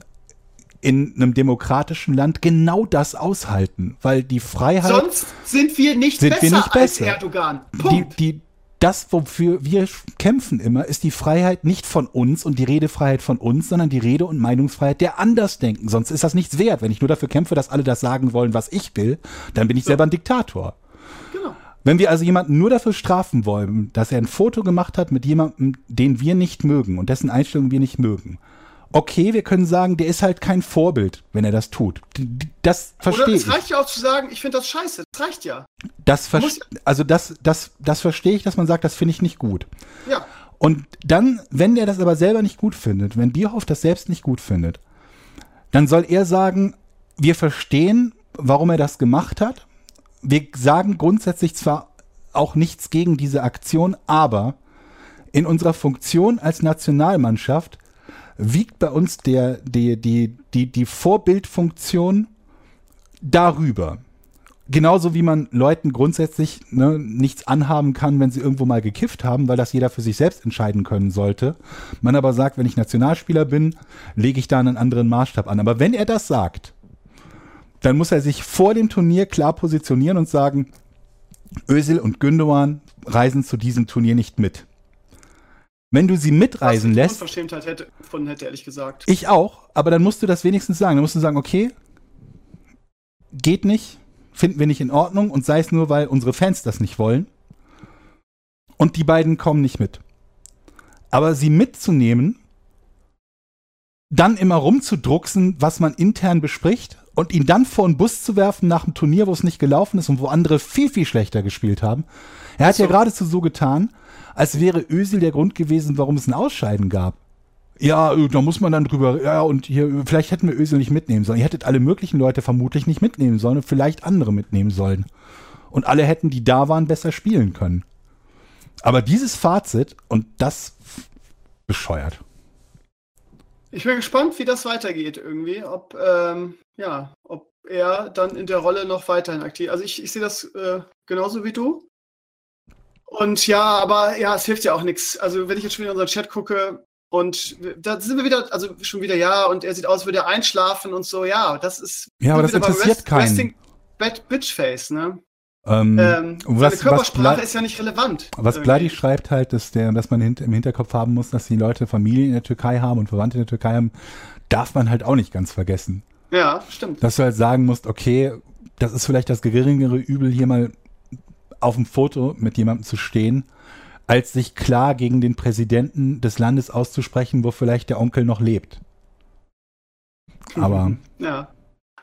in einem demokratischen Land genau das aushalten, weil die Freiheit.
Sonst sind wir nicht,
Sind
besser,
wir nicht
als
besser.
Erdogan.
die,
Punkt.
die, das, wofür wir kämpfen immer, ist die Freiheit nicht von uns und die Redefreiheit von uns, sondern die Rede- und Meinungsfreiheit der Andersdenken. Sonst ist das nichts wert. Wenn ich nur dafür kämpfe, dass alle das sagen wollen, was ich will, dann bin ich selber ein Diktator. Wenn wir also jemanden nur dafür strafen wollen, dass er ein Foto gemacht hat mit jemandem, den wir nicht mögen und dessen Einstellungen wir nicht mögen, okay, wir können sagen, der ist halt kein Vorbild, wenn er das tut. D- d- Das
Oder
verstehe
es
ich.
reicht ja auch zu sagen, ich finde das scheiße. Das reicht ja.
Das ver also das, das, das verstehe ich, dass man sagt, das finde ich nicht gut.
Ja.
Und dann, wenn der das aber selber nicht gut findet, wenn Bierhoff das selbst nicht gut findet, dann soll er sagen, wir verstehen, warum er das gemacht hat. Wir sagen grundsätzlich zwar auch nichts gegen diese Aktion, aber in unserer Funktion als Nationalmannschaft wiegt bei uns der, die, die, die, die Vorbildfunktion darüber. Genauso wie man Leuten grundsätzlich ne, nichts anhaben kann, wenn sie irgendwo mal gekifft haben, weil das jeder für sich selbst entscheiden können sollte. Man aber sagt, wenn ich Nationalspieler bin, lege ich da einen anderen Maßstab an. Aber wenn er das sagt, dann muss er sich vor dem Turnier klar positionieren und sagen, Özil und Gündogan reisen zu diesem Turnier nicht mit. Wenn du sie mitreisen
Was
lässt,
Unverschämtheit hätte, von hätte, ehrlich gesagt.
ich auch, aber dann musst du das wenigstens sagen. Dann musst du sagen, okay, geht nicht, finden wir nicht in Ordnung und sei es nur, weil unsere Fans das nicht wollen. Und die beiden kommen nicht mit. Aber sie mitzunehmen, dann immer rumzudrucksen, was man intern bespricht und ihn dann vor den Bus zu werfen nach einem Turnier, wo es nicht gelaufen ist und wo andere viel, viel schlechter gespielt haben. Er hat ja
So.
geradezu so getan, als wäre Ösil der Grund gewesen, warum es ein Ausscheiden gab. Ja, äh, da muss man dann drüber, ja, und hier, äh, vielleicht hätten wir Ösel nicht mitnehmen sollen. Ihr hättet alle möglichen Leute vermutlich nicht mitnehmen sollen und vielleicht andere mitnehmen sollen. Und alle hätten, die da waren, besser spielen können. Aber dieses Fazit, und das bescheuert.
Ich bin gespannt, wie das weitergeht irgendwie. Ob, ähm, ja, ob er dann in der Rolle noch weiterhin aktiv Also ich, ich sehe das äh, genauso wie du. Und ja, aber ja, es hilft ja auch nichts. Also wenn ich jetzt schon wieder in unseren Chat gucke und da sind wir wieder, also schon wieder ja, und er sieht aus, als würde er einschlafen und so, ja, das ist.
Ja, aber das interessiert keinen.
Resting Bad Bitchface, ne?
Ähm,
Ähm,
was, was,
Körpersprache
Bla-
ist ja nicht relevant.
was. Bloody schreibt halt, dass, der, dass man hint, im Hinterkopf haben muss, dass die Leute Familie in der Türkei haben und Verwandte in der Türkei haben, darf man halt auch nicht ganz vergessen.
Ja, stimmt.
dass du halt sagen musst, okay, das ist vielleicht das geringere Übel, hier mal auf dem Foto mit jemandem zu stehen, als sich klar gegen den Präsidenten des Landes auszusprechen, wo vielleicht der Onkel noch lebt. Aber
Ja.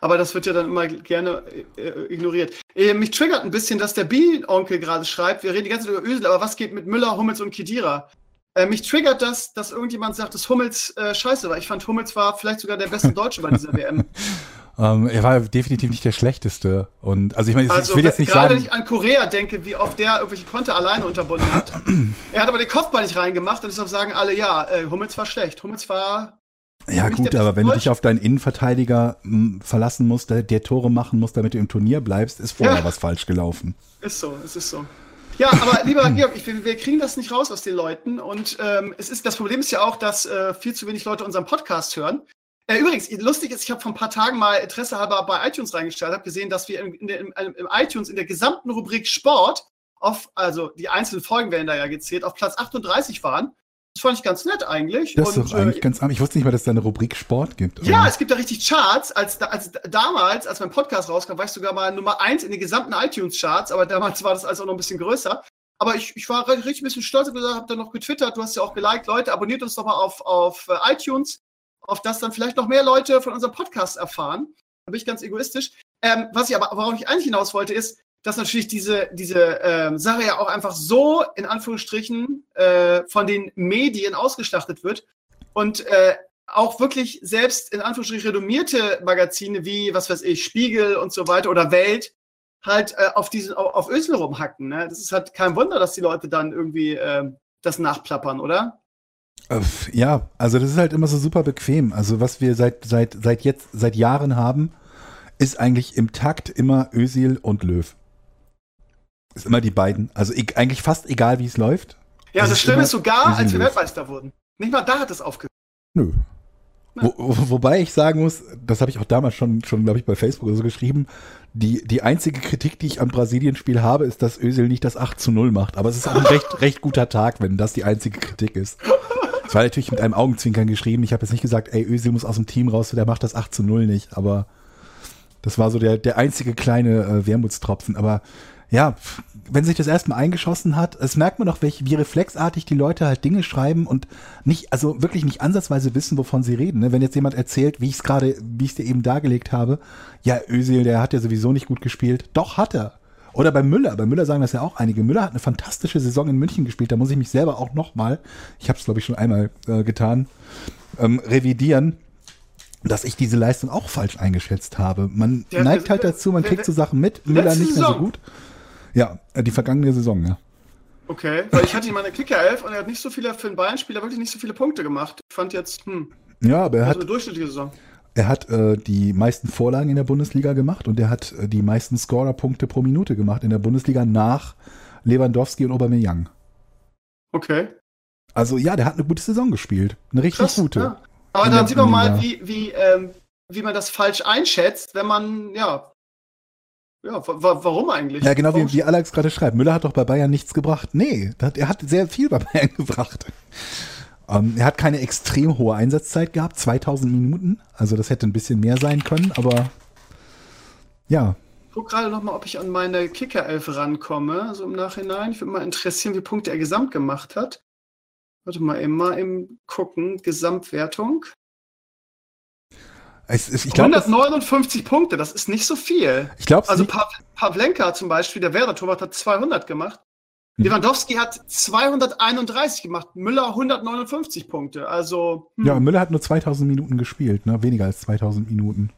Aber das wird ja dann immer gerne äh, ignoriert. Äh, mich triggert ein bisschen, dass der B-Onkel gerade schreibt, wir reden die ganze Zeit über Ösel, aber was geht mit Müller, Hummels und Kedira? Äh, mich triggert das, dass irgendjemand sagt, dass Hummels äh, scheiße war. Ich fand, Hummels war vielleicht sogar der beste Deutsche bei dieser WM. [laughs]
ähm, er war definitiv nicht der schlechteste. Und also ich meine,
Also
ich will jetzt nicht
gerade wenn
sagen,
ich an Korea denke, wie oft der irgendwelche Konter alleine unterbunden hat. [clears throat] er hat aber den Kopfball nicht reingemacht und deshalb sagen alle, ja, äh, Hummels war schlecht. Hummels war
ja gut, aber wenn du dich auf deinen Innenverteidiger m, verlassen musst, der, der Tore machen muss, damit du im Turnier bleibst, ist vorher
Ja.
was falsch gelaufen.
Ist so, es ist so. Ja, aber lieber [laughs] Georg, ich, wir kriegen das nicht raus aus den Leuten. Und ähm, es ist, das Problem ist ja auch, dass äh, viel zu wenig Leute unseren Podcast hören. Äh, übrigens, lustig ist, ich habe vor ein paar Tagen mal Interesse halber bei iTunes reingestellt, habe gesehen, dass wir im, in im, im iTunes in der gesamten Rubrik Sport auf, also die einzelnen Folgen werden da ja gezählt, auf Platz 38 waren. Das fand ich ganz nett eigentlich.
Das ist doch eigentlich
äh,
ganz arm. Ich wusste nicht mal, dass es da eine Rubrik Sport gibt.
ja, es gibt da richtig Charts. Als, als damals, als mein Podcast rauskam, war ich sogar mal Nummer eins in den gesamten iTunes-Charts, aber damals war das alles auch noch ein bisschen größer. Aber ich, ich war richtig ein bisschen stolz und gesagt, hab dann noch getwittert, du hast ja auch geliked, Leute, abonniert uns doch mal auf, auf äh, iTunes, auf das dann vielleicht noch mehr Leute von unserem Podcast erfahren. Da bin ich ganz egoistisch. Ähm, was ich aber, worauf ich eigentlich hinaus wollte, ist, dass natürlich diese, diese ähm, Sache ja auch einfach so, in Anführungsstrichen, äh, von den Medien ausgeschlachtet wird und äh, auch wirklich selbst in Anführungsstrichen renommierte Magazine wie, was weiß ich, Spiegel und so weiter oder Welt halt äh, auf diesen auf, Ösel rumhacken. Ne? Das ist halt kein Wunder, dass die Leute dann irgendwie ähm, das nachplappern, oder?
Ja, also das ist halt immer so super bequem. Also was wir seit seit seit jetzt seit Jahren haben, ist eigentlich im Takt immer Ösil und Löw. Ist immer die beiden. Also e eigentlich fast egal, wie es läuft.
Ja,
Das
das,
ist
Schlimme ist sogar, als wir. Weltmeister wurden. Nicht mal da hat es aufgehört.
Nö. Wo, wobei ich sagen muss, das habe ich auch damals schon, schon glaube ich, bei Facebook oder so geschrieben, die, die einzige Kritik, die ich am Brasilien-Spiel habe, ist, dass Özil nicht das 8 zu 0 macht. Aber es ist auch ein recht, recht guter Tag, wenn das die einzige Kritik ist. Es war natürlich mit einem Augenzwinkern geschrieben. Ich habe jetzt nicht gesagt, ey, Özil muss aus dem Team raus, der macht das 8 zu 0 nicht. Aber das war so der, der einzige kleine äh, Wermutstropfen. Aber ja, wenn sich das erstmal eingeschossen hat, es merkt man doch, welche, wie reflexartig die Leute halt Dinge schreiben und nicht, also wirklich nicht ansatzweise wissen, wovon sie reden. Ne? Wenn jetzt jemand erzählt, wie ich es gerade, wie ich es dir eben dargelegt habe, ja, Özil, der hat ja sowieso nicht gut gespielt. Doch, hat er. Oder bei Müller, bei Müller sagen das ja auch einige. Müller hat eine fantastische Saison in München gespielt, da muss ich mich selber auch nochmal, ich habe es glaube ich schon einmal äh, getan, ähm, revidieren dass ich diese Leistung auch falsch eingeschätzt habe. Man ja, neigt halt dazu, man kriegt so Sachen mit, Müller nicht mehr so gut. Ja, äh, die vergangene Saison, ja.
Okay, weil ich hatte ihn mal eine Kicker-Elf und er hat nicht so viele, für einen Bayern-Spieler wirklich nicht so viele Punkte gemacht. Ich fand jetzt, hm.
Ja, aber er hat.
eine durchschnittliche Saison.
Er hat äh, die meisten Vorlagen in der Bundesliga gemacht und er hat äh, die meisten Scorer-Punkte pro Minute gemacht in der Bundesliga nach Lewandowski und Aubameyang.
Okay.
Also ja, der hat eine gute Saison gespielt. Eine richtig Krass, gute. Ja.
Aber dann sieht man mal, wie, wie, ähm, wie man das falsch einschätzt, wenn man, ja, ja, warum eigentlich?
Ja, genau wie, wie Alex gerade schreibt. Müller hat doch bei Bayern nichts gebracht. Nee, er hat sehr viel bei [laughs] Bayern gebracht. Ähm, er hat keine extrem hohe Einsatzzeit gehabt, 2000 Minuten. Also das hätte ein bisschen mehr sein können, aber ja.
Ich gucke gerade nochmal, ob ich an meine Kicker-Elf rankomme, so im Nachhinein. Ich würde mal interessieren, wie Punkte er gesamt gemacht hat. Warte mal, immer im Gucken, Gesamtwertung.
Es, es, ich glaub,
159 Punkte, das ist nicht so viel.
Ich glaube,
also pa Pavlenka zum Beispiel, der Werder-Torwart, hat 200 gemacht. Hm. Lewandowski hat 231 gemacht, Müller 159 Punkte. Also
hm. ja, Müller hat nur 2000 Minuten gespielt, ne? Weniger als 2000 Minuten.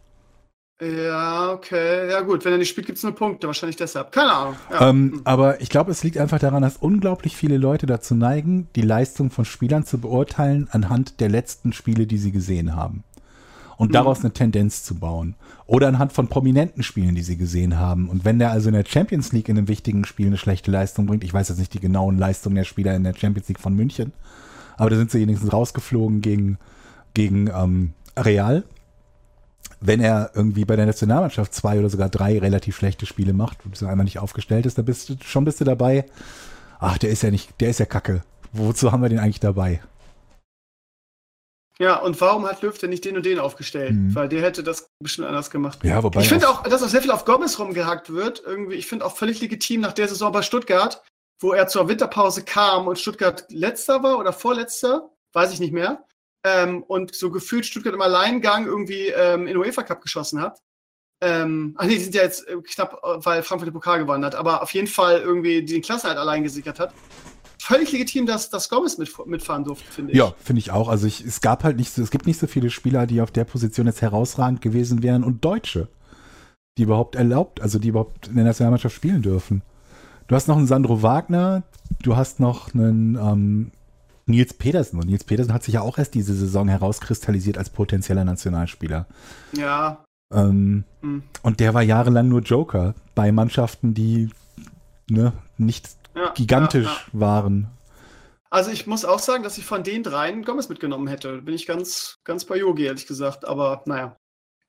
Ja, okay. Ja, gut. Wenn er nicht spielt, gibt es nur Punkte. Wahrscheinlich deshalb. Keine Ahnung.
Ja. Ähm, hm. Aber ich glaube, es liegt einfach daran, dass unglaublich viele Leute dazu neigen, die Leistung von Spielern zu beurteilen anhand der letzten Spiele, die sie gesehen haben und mhm. daraus eine Tendenz zu bauen. Oder anhand von prominenten Spielen, die sie gesehen haben. Und wenn der also in der Champions League in einem wichtigen Spiel eine schlechte Leistung bringt, ich weiß jetzt nicht die genauen Leistungen der Spieler in der Champions League von München, aber da sind sie wenigstens rausgeflogen gegen, gegen ähm, Real. Wenn er irgendwie bei der Nationalmannschaft zwei oder sogar drei relativ schlechte Spiele macht und so einmal nicht aufgestellt ist, dann bist du schon bist du dabei. Ach, der ist ja nicht, der ist ja kacke. Wozu haben wir den eigentlich dabei?
Ja, und warum hat Löw denn nicht den und den aufgestellt? Mhm. Weil der hätte das bestimmt anders gemacht.
Ja, wobei.
Ich finde auch, dass auch sehr viel auf Gomez rumgehackt wird. Irgendwie, ich finde auch völlig legitim nach der Saison bei Stuttgart, wo er zur Winterpause kam und Stuttgart letzter war oder vorletzter, weiß ich nicht mehr. Ähm, und so gefühlt Stuttgart im Alleingang irgendwie ähm, in UEFA Cup geschossen hat. Ähm, ach nee, die sind ja jetzt äh, knapp, äh, weil Frankfurt den Pokal gewonnen hat, aber auf jeden Fall irgendwie den Klasse halt allein gesichert hat völlig legitim, dass, dass Gomez mit, mitfahren durfte, finde ich.
Ja, finde ich auch. Also ich, es gab halt nicht so, es gibt nicht so viele Spieler, die auf der Position jetzt herausragend gewesen wären und Deutsche, die überhaupt erlaubt, also die überhaupt in der Nationalmannschaft spielen dürfen. Du hast noch einen Sandro Wagner, du hast noch einen ähm, Nils Pedersen. Und Nils Pedersen hat sich ja auch erst diese Saison herauskristallisiert als potenzieller Nationalspieler.
Ja.
Ähm, hm. Und der war jahrelang nur Joker bei Mannschaften, die ne, nicht ja, gigantisch ja, ja. waren.
Also ich muss auch sagen, dass ich von den dreien Gomez mitgenommen hätte. Bin ich ganz, ganz bei Yogi, ehrlich gesagt. Aber naja.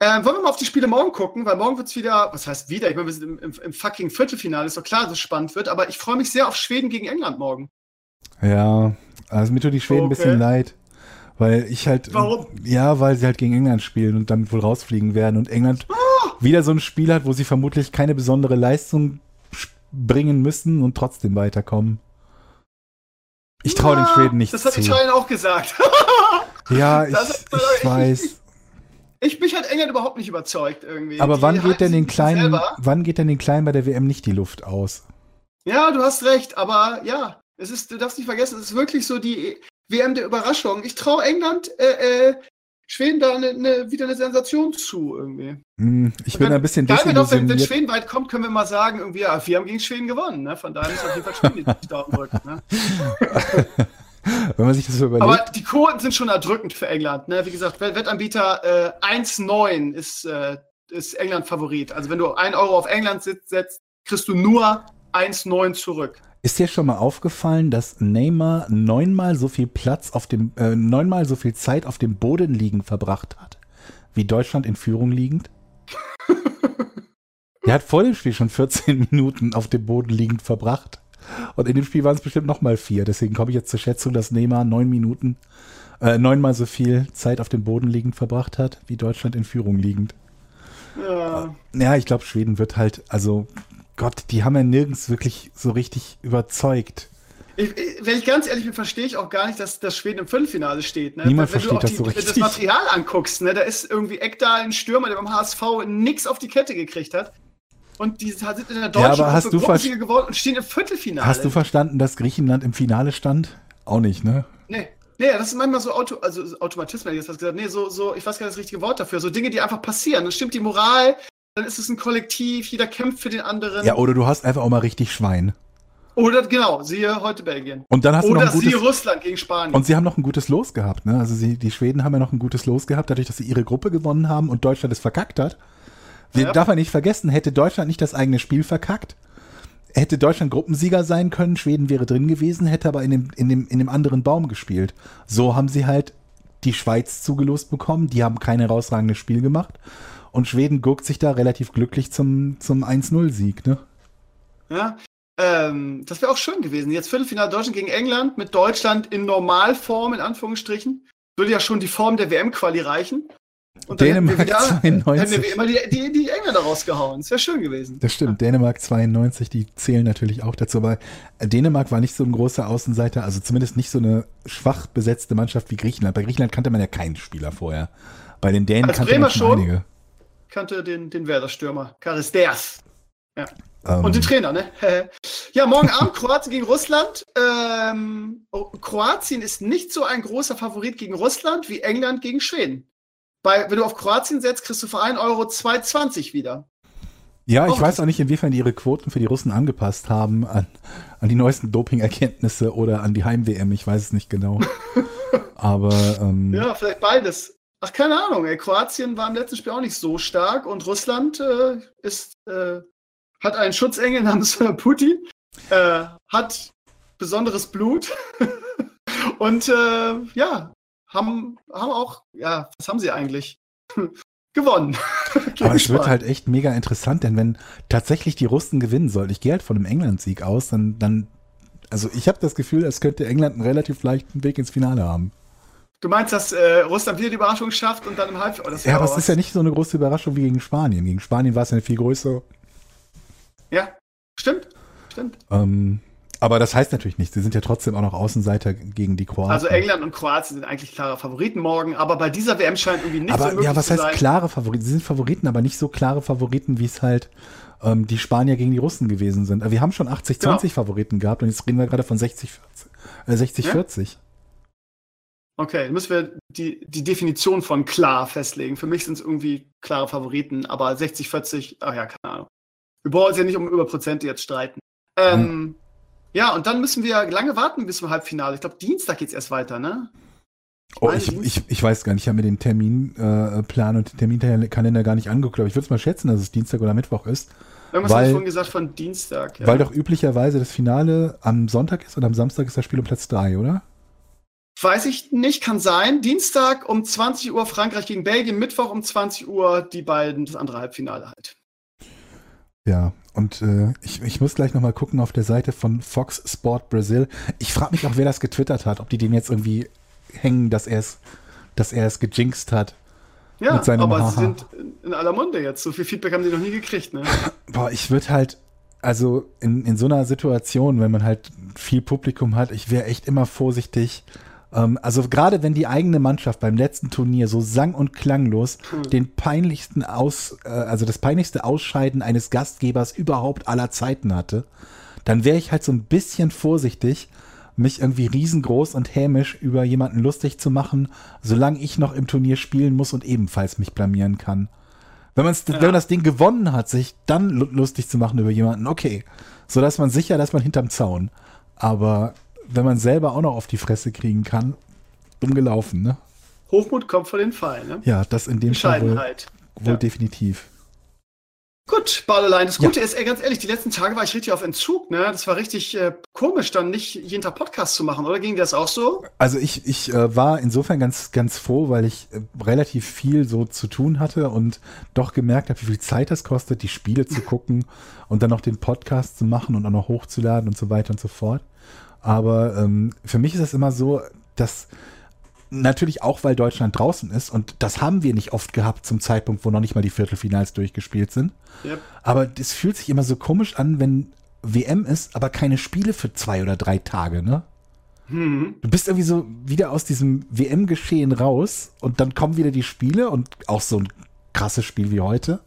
Ähm, wollen wir mal auf die Spiele morgen gucken, weil morgen wird es wieder, was heißt wieder? Ich meine, wir sind im, im, im, fucking Viertelfinale, ist doch klar, dass es spannend wird, aber ich freue mich sehr auf Schweden gegen England morgen.
Ja, also mir tut die Schweden okay. ein bisschen leid. Weil ich halt.
Warum?
Ja, weil sie halt gegen England spielen und dann wohl rausfliegen werden und England ah! wieder so ein Spiel hat, wo sie vermutlich keine besondere Leistung bringen müssen und trotzdem weiterkommen. Ich traue den Schweden nicht
Das hat
zu.
Italien auch gesagt. [laughs]
ja, ich, ich weiß.
Ich, ich, mich hat England überhaupt nicht überzeugt irgendwie.
Aber die wann geht denn den kleinen, wann geht denn den kleinen bei der WM nicht die Luft aus?
Ja, du hast recht, aber ja, es ist, du darfst nicht vergessen, es ist wirklich so die WM der Überraschung. Ich traue England äh, äh, Schweden da eine, eine, wieder eine Sensation zu irgendwie.
Hm, ich bin ein bisschen
desillusioniert. Wenn, wenn Schweden weit kommt, können wir mal sagen, irgendwie, ja, wir haben gegen Schweden gewonnen. Ne? Von daher muss auf jeden Fall Schweden die Daumen drücken. Ne? [laughs]
wenn man sich das so überlegt.
Aber die Quoten sind schon erdrückend für England. Ne? Wie gesagt, Wettanbieter äh, 1,9 ist, äh, ist England Favorit. Also wenn du 1 Euro auf England setzt, kriegst du nur 1-9 zurück.
Ist dir schon mal aufgefallen, dass Neymar neunmal so viel Platz auf dem, äh, neunmal so viel Zeit auf dem Boden liegen verbracht hat, wie Deutschland in Führung liegend? [laughs] er hat vor dem Spiel schon 14 Minuten auf dem Boden liegend verbracht. Und in dem Spiel waren es bestimmt nochmal vier. Deswegen komme ich jetzt zur Schätzung, dass Neymar neun Minuten, äh, neunmal so viel Zeit auf dem Boden liegend verbracht hat, wie Deutschland in Führung liegend. Ja, ja ich glaube, Schweden wird halt, also Gott, die haben ja nirgends wirklich so richtig überzeugt.
Ich, wenn ich ganz ehrlich bin, verstehe ich auch gar nicht, dass das Schweden im Viertelfinale steht. Ne?
Niemand wenn, versteht das die, so richtig.
Wenn du das Material anguckst, ne? da ist irgendwie Ekdal ein Stürmer, der beim HSV nichts auf die Kette gekriegt hat. Und die sind in der deutschen
ja, Gruppe
geworden und stehen im Viertelfinale.
Hast du verstanden, dass Griechenland im Finale stand? Auch nicht, ne?
Nee. Nee, das ist manchmal so Auto, also Automatismus, hätte ich jetzt was gesagt. Nee, so, so, ich weiß gar nicht das richtige Wort dafür. So Dinge, die einfach passieren. Dann stimmt die Moral, dann ist es ein Kollektiv, jeder kämpft für den anderen.
Ja, oder du hast einfach auch mal richtig Schwein.
Oder genau, siehe heute Belgien.
Und dann hast
Oder
du noch ein
gutes, siehe Russland gegen Spanien.
Und sie haben noch ein gutes Los gehabt, ne? Also sie, die Schweden haben ja noch ein gutes Los gehabt, dadurch, dass sie ihre Gruppe gewonnen haben und Deutschland es verkackt hat. Wir ja. darf man nicht vergessen, hätte Deutschland nicht das eigene Spiel verkackt, hätte Deutschland Gruppensieger sein können, Schweden wäre drin gewesen, hätte aber in dem, in dem, in dem anderen Baum gespielt. So haben sie halt die Schweiz zugelost bekommen, die haben kein herausragendes Spiel gemacht. Und Schweden guckt sich da relativ glücklich zum, zum 1-0-Sieg, ne?
Ja, ähm, das wäre auch schön gewesen. Jetzt Viertelfinale Deutschland gegen England mit Deutschland in Normalform, in Anführungsstrichen. Würde ja schon die Form der WM-Quali reichen.
Und dann Dänemark
hätten wir, wieder, [laughs]
92.
hätten wir immer die, die, die Engländer rausgehauen. Das wäre schön gewesen.
Das stimmt. Ja. Dänemark 92, die zählen natürlich auch dazu. Aber Dänemark war nicht so ein großer Außenseiter, also zumindest nicht so eine schwach besetzte Mannschaft wie Griechenland. Bei Griechenland kannte man ja keinen Spieler vorher. Bei den Dänen
Als kannte Bremer man schon einige kannte den, den Werder-Stürmer. Karis Ders. Ja. Um. Und den Trainer, ne? [laughs] ja, morgen Abend Kroatien gegen Russland. Ähm, oh, Kroatien ist nicht so ein großer Favorit gegen Russland wie England gegen Schweden. Bei, wenn du auf Kroatien setzt, kriegst du für 1 Euro 2,20 wieder.
Ja, ich auch weiß auch nicht, inwiefern die ihre Quoten für die Russen angepasst haben an, an die neuesten Doping-Erkenntnisse oder an die Heim-WM. Ich weiß es nicht genau. [laughs] Aber. Ähm,
ja, vielleicht beides. Ach, keine Ahnung, ey. Kroatien war im letzten Spiel auch nicht so stark und Russland äh, ist, äh, hat einen Schutzengel [laughs] namens Putin, äh, hat besonderes Blut [laughs] und äh, ja, haben, haben auch, ja, was haben sie eigentlich? [laughs] gewonnen.
Aber es wird halt echt mega interessant, denn wenn tatsächlich die Russen gewinnen sollten, ich gehe halt von einem England-Sieg aus, dann, dann, also ich habe das Gefühl, es könnte England einen relativ leichten Weg ins Finale haben.
Du meinst, dass äh, Russland wieder die Überraschung schafft und dann im Halbfinale?
Oh, ja, aber es ist ja nicht so eine große Überraschung wie gegen Spanien. Gegen Spanien war es ja eine viel größere.
Ja, stimmt. Stimmt.
Ähm, aber das heißt natürlich nicht. Sie sind ja trotzdem auch noch Außenseiter gegen die Kroaten.
Also England und Kroatien sind eigentlich klare Favoriten morgen, aber bei dieser WM scheint irgendwie nicht
aber,
so
Ja, was heißt
sein.
klare Favoriten? Sie sind Favoriten, aber nicht so klare Favoriten, wie es halt ähm, die Spanier gegen die Russen gewesen sind. Wir haben schon 80-20 genau. Favoriten gehabt und jetzt reden wir gerade von 60-40. Äh, 60, ja?
Okay, dann müssen wir die, die Definition von klar festlegen. Für mich sind es irgendwie klare Favoriten, aber 60, 40, ach ja, keine Ahnung. Wir brauchen uns ja nicht um über Prozente jetzt streiten. Ähm, mhm. Ja, und dann müssen wir lange warten bis zum Halbfinale. Ich glaube, Dienstag geht es erst weiter, ne?
Oh, ich, ich, ich weiß gar nicht, ich habe mir den Terminplan äh, und den Terminkalender gar nicht angeguckt, aber ich würde es mal schätzen, dass es Dienstag oder Mittwoch ist.
Irgendwas habe ich vorhin gesagt von Dienstag.
Ja. Weil doch üblicherweise das Finale am Sonntag ist und am Samstag ist das Spiel um Platz 3, oder?
Weiß ich nicht, kann sein. Dienstag um 20 Uhr Frankreich gegen Belgien, Mittwoch um 20 Uhr die beiden, das andere Halbfinale halt.
Ja, und äh, ich, ich muss gleich nochmal gucken auf der Seite von Fox Sport Brazil. Ich frage mich auch, wer das getwittert hat, ob die den jetzt irgendwie hängen, dass er es dass er es gejinxt hat.
Ja, aber Haha. sie sind in aller Munde jetzt. So viel Feedback haben die noch nie gekriegt, ne? [laughs]
Boah, ich würde halt, also in, in so einer Situation, wenn man halt viel Publikum hat, ich wäre echt immer vorsichtig, also gerade wenn die eigene Mannschaft beim letzten Turnier so sang- und klanglos hm. den peinlichsten Aus, äh, also das peinlichste Ausscheiden eines Gastgebers überhaupt aller Zeiten hatte, dann wäre ich halt so ein bisschen vorsichtig, mich irgendwie riesengroß und hämisch über jemanden lustig zu machen, solange ich noch im Turnier spielen muss und ebenfalls mich blamieren kann. Wenn, man's, ja. wenn man das Ding gewonnen hat, sich dann lustig zu machen über jemanden, okay. So dass man sicher, dass man hinterm Zaun. Aber wenn man selber auch noch auf die Fresse kriegen kann, dumm gelaufen, ne?
Hochmut kommt vor den Fall, ne?
Ja, das in dem Fall wohl, wohl
ja.
definitiv.
Gut, Badelein. Das Gute ja. ist, ey, ganz ehrlich, die letzten Tage war ich richtig auf Entzug, ne? Das war richtig äh, komisch, dann nicht jeden Tag Podcast zu machen, oder ging dir das auch so?
Also ich, ich äh, war insofern ganz, ganz froh, weil ich äh, relativ viel so zu tun hatte und doch gemerkt habe, wie viel Zeit das kostet, die Spiele zu gucken und dann noch den Podcast zu machen und auch noch hochzuladen und so weiter und so fort. Aber ähm, für mich ist es immer so, dass Natürlich auch, weil Deutschland draußen ist und das haben wir nicht oft gehabt zum Zeitpunkt, wo noch nicht mal die Viertelfinals durchgespielt sind. Yep. Aber es fühlt sich immer so komisch an, wenn WM ist, aber keine Spiele für zwei oder drei Tage, ne? Mhm. Du bist irgendwie so wieder aus diesem WM-Geschehen raus und dann kommen wieder die Spiele und auch so ein krasses Spiel wie heute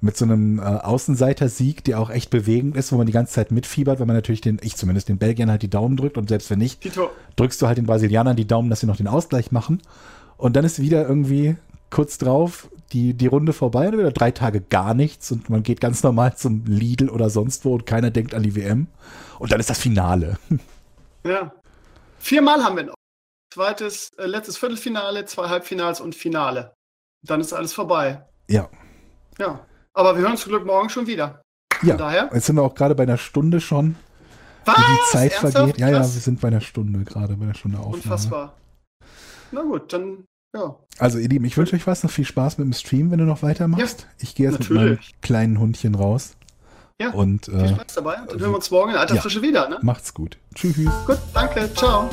mit so einem äh, Außenseiter-Sieg, der auch echt bewegend ist, wo man die ganze Zeit mitfiebert, weil man natürlich den, ich zumindest den Belgiern halt die Daumen drückt und selbst wenn nicht, Tito. drückst du halt den Brasilianern die Daumen, dass sie noch den Ausgleich machen. Und dann ist wieder irgendwie kurz drauf die, die Runde vorbei und wieder drei Tage gar nichts und man geht ganz normal zum Lidl oder sonst wo und keiner denkt an die WM. Und dann ist das Finale. [laughs]
Ja. Viermal haben wir noch. Zweites, äh, letztes Viertelfinale, zwei Halbfinals und Finale. Dann ist alles vorbei.
Ja.
Ja. Aber wir hören uns zum Glück morgen schon wieder.
Von ja, daher. jetzt sind wir auch gerade bei einer Stunde schon. Was? Wie die Zeit Ernsthaft? vergeht. Ja, ja, wir sind bei einer Stunde gerade, bei einer Stunde Aufnahme.
Unfassbar. Na gut, dann ja.
Also ihr Lieben, ich wünsche euch was, noch viel Spaß mit dem Stream, wenn du noch weitermachst. Ja, ich gehe jetzt natürlich. mit meinem kleinen Hundchen raus.
Ja,
und,
äh, viel Spaß dabei. Dann hören wir uns morgen in alter ja, Frische wieder. Ne?
Macht's gut. Tschüss.
Gut, danke. Ciao.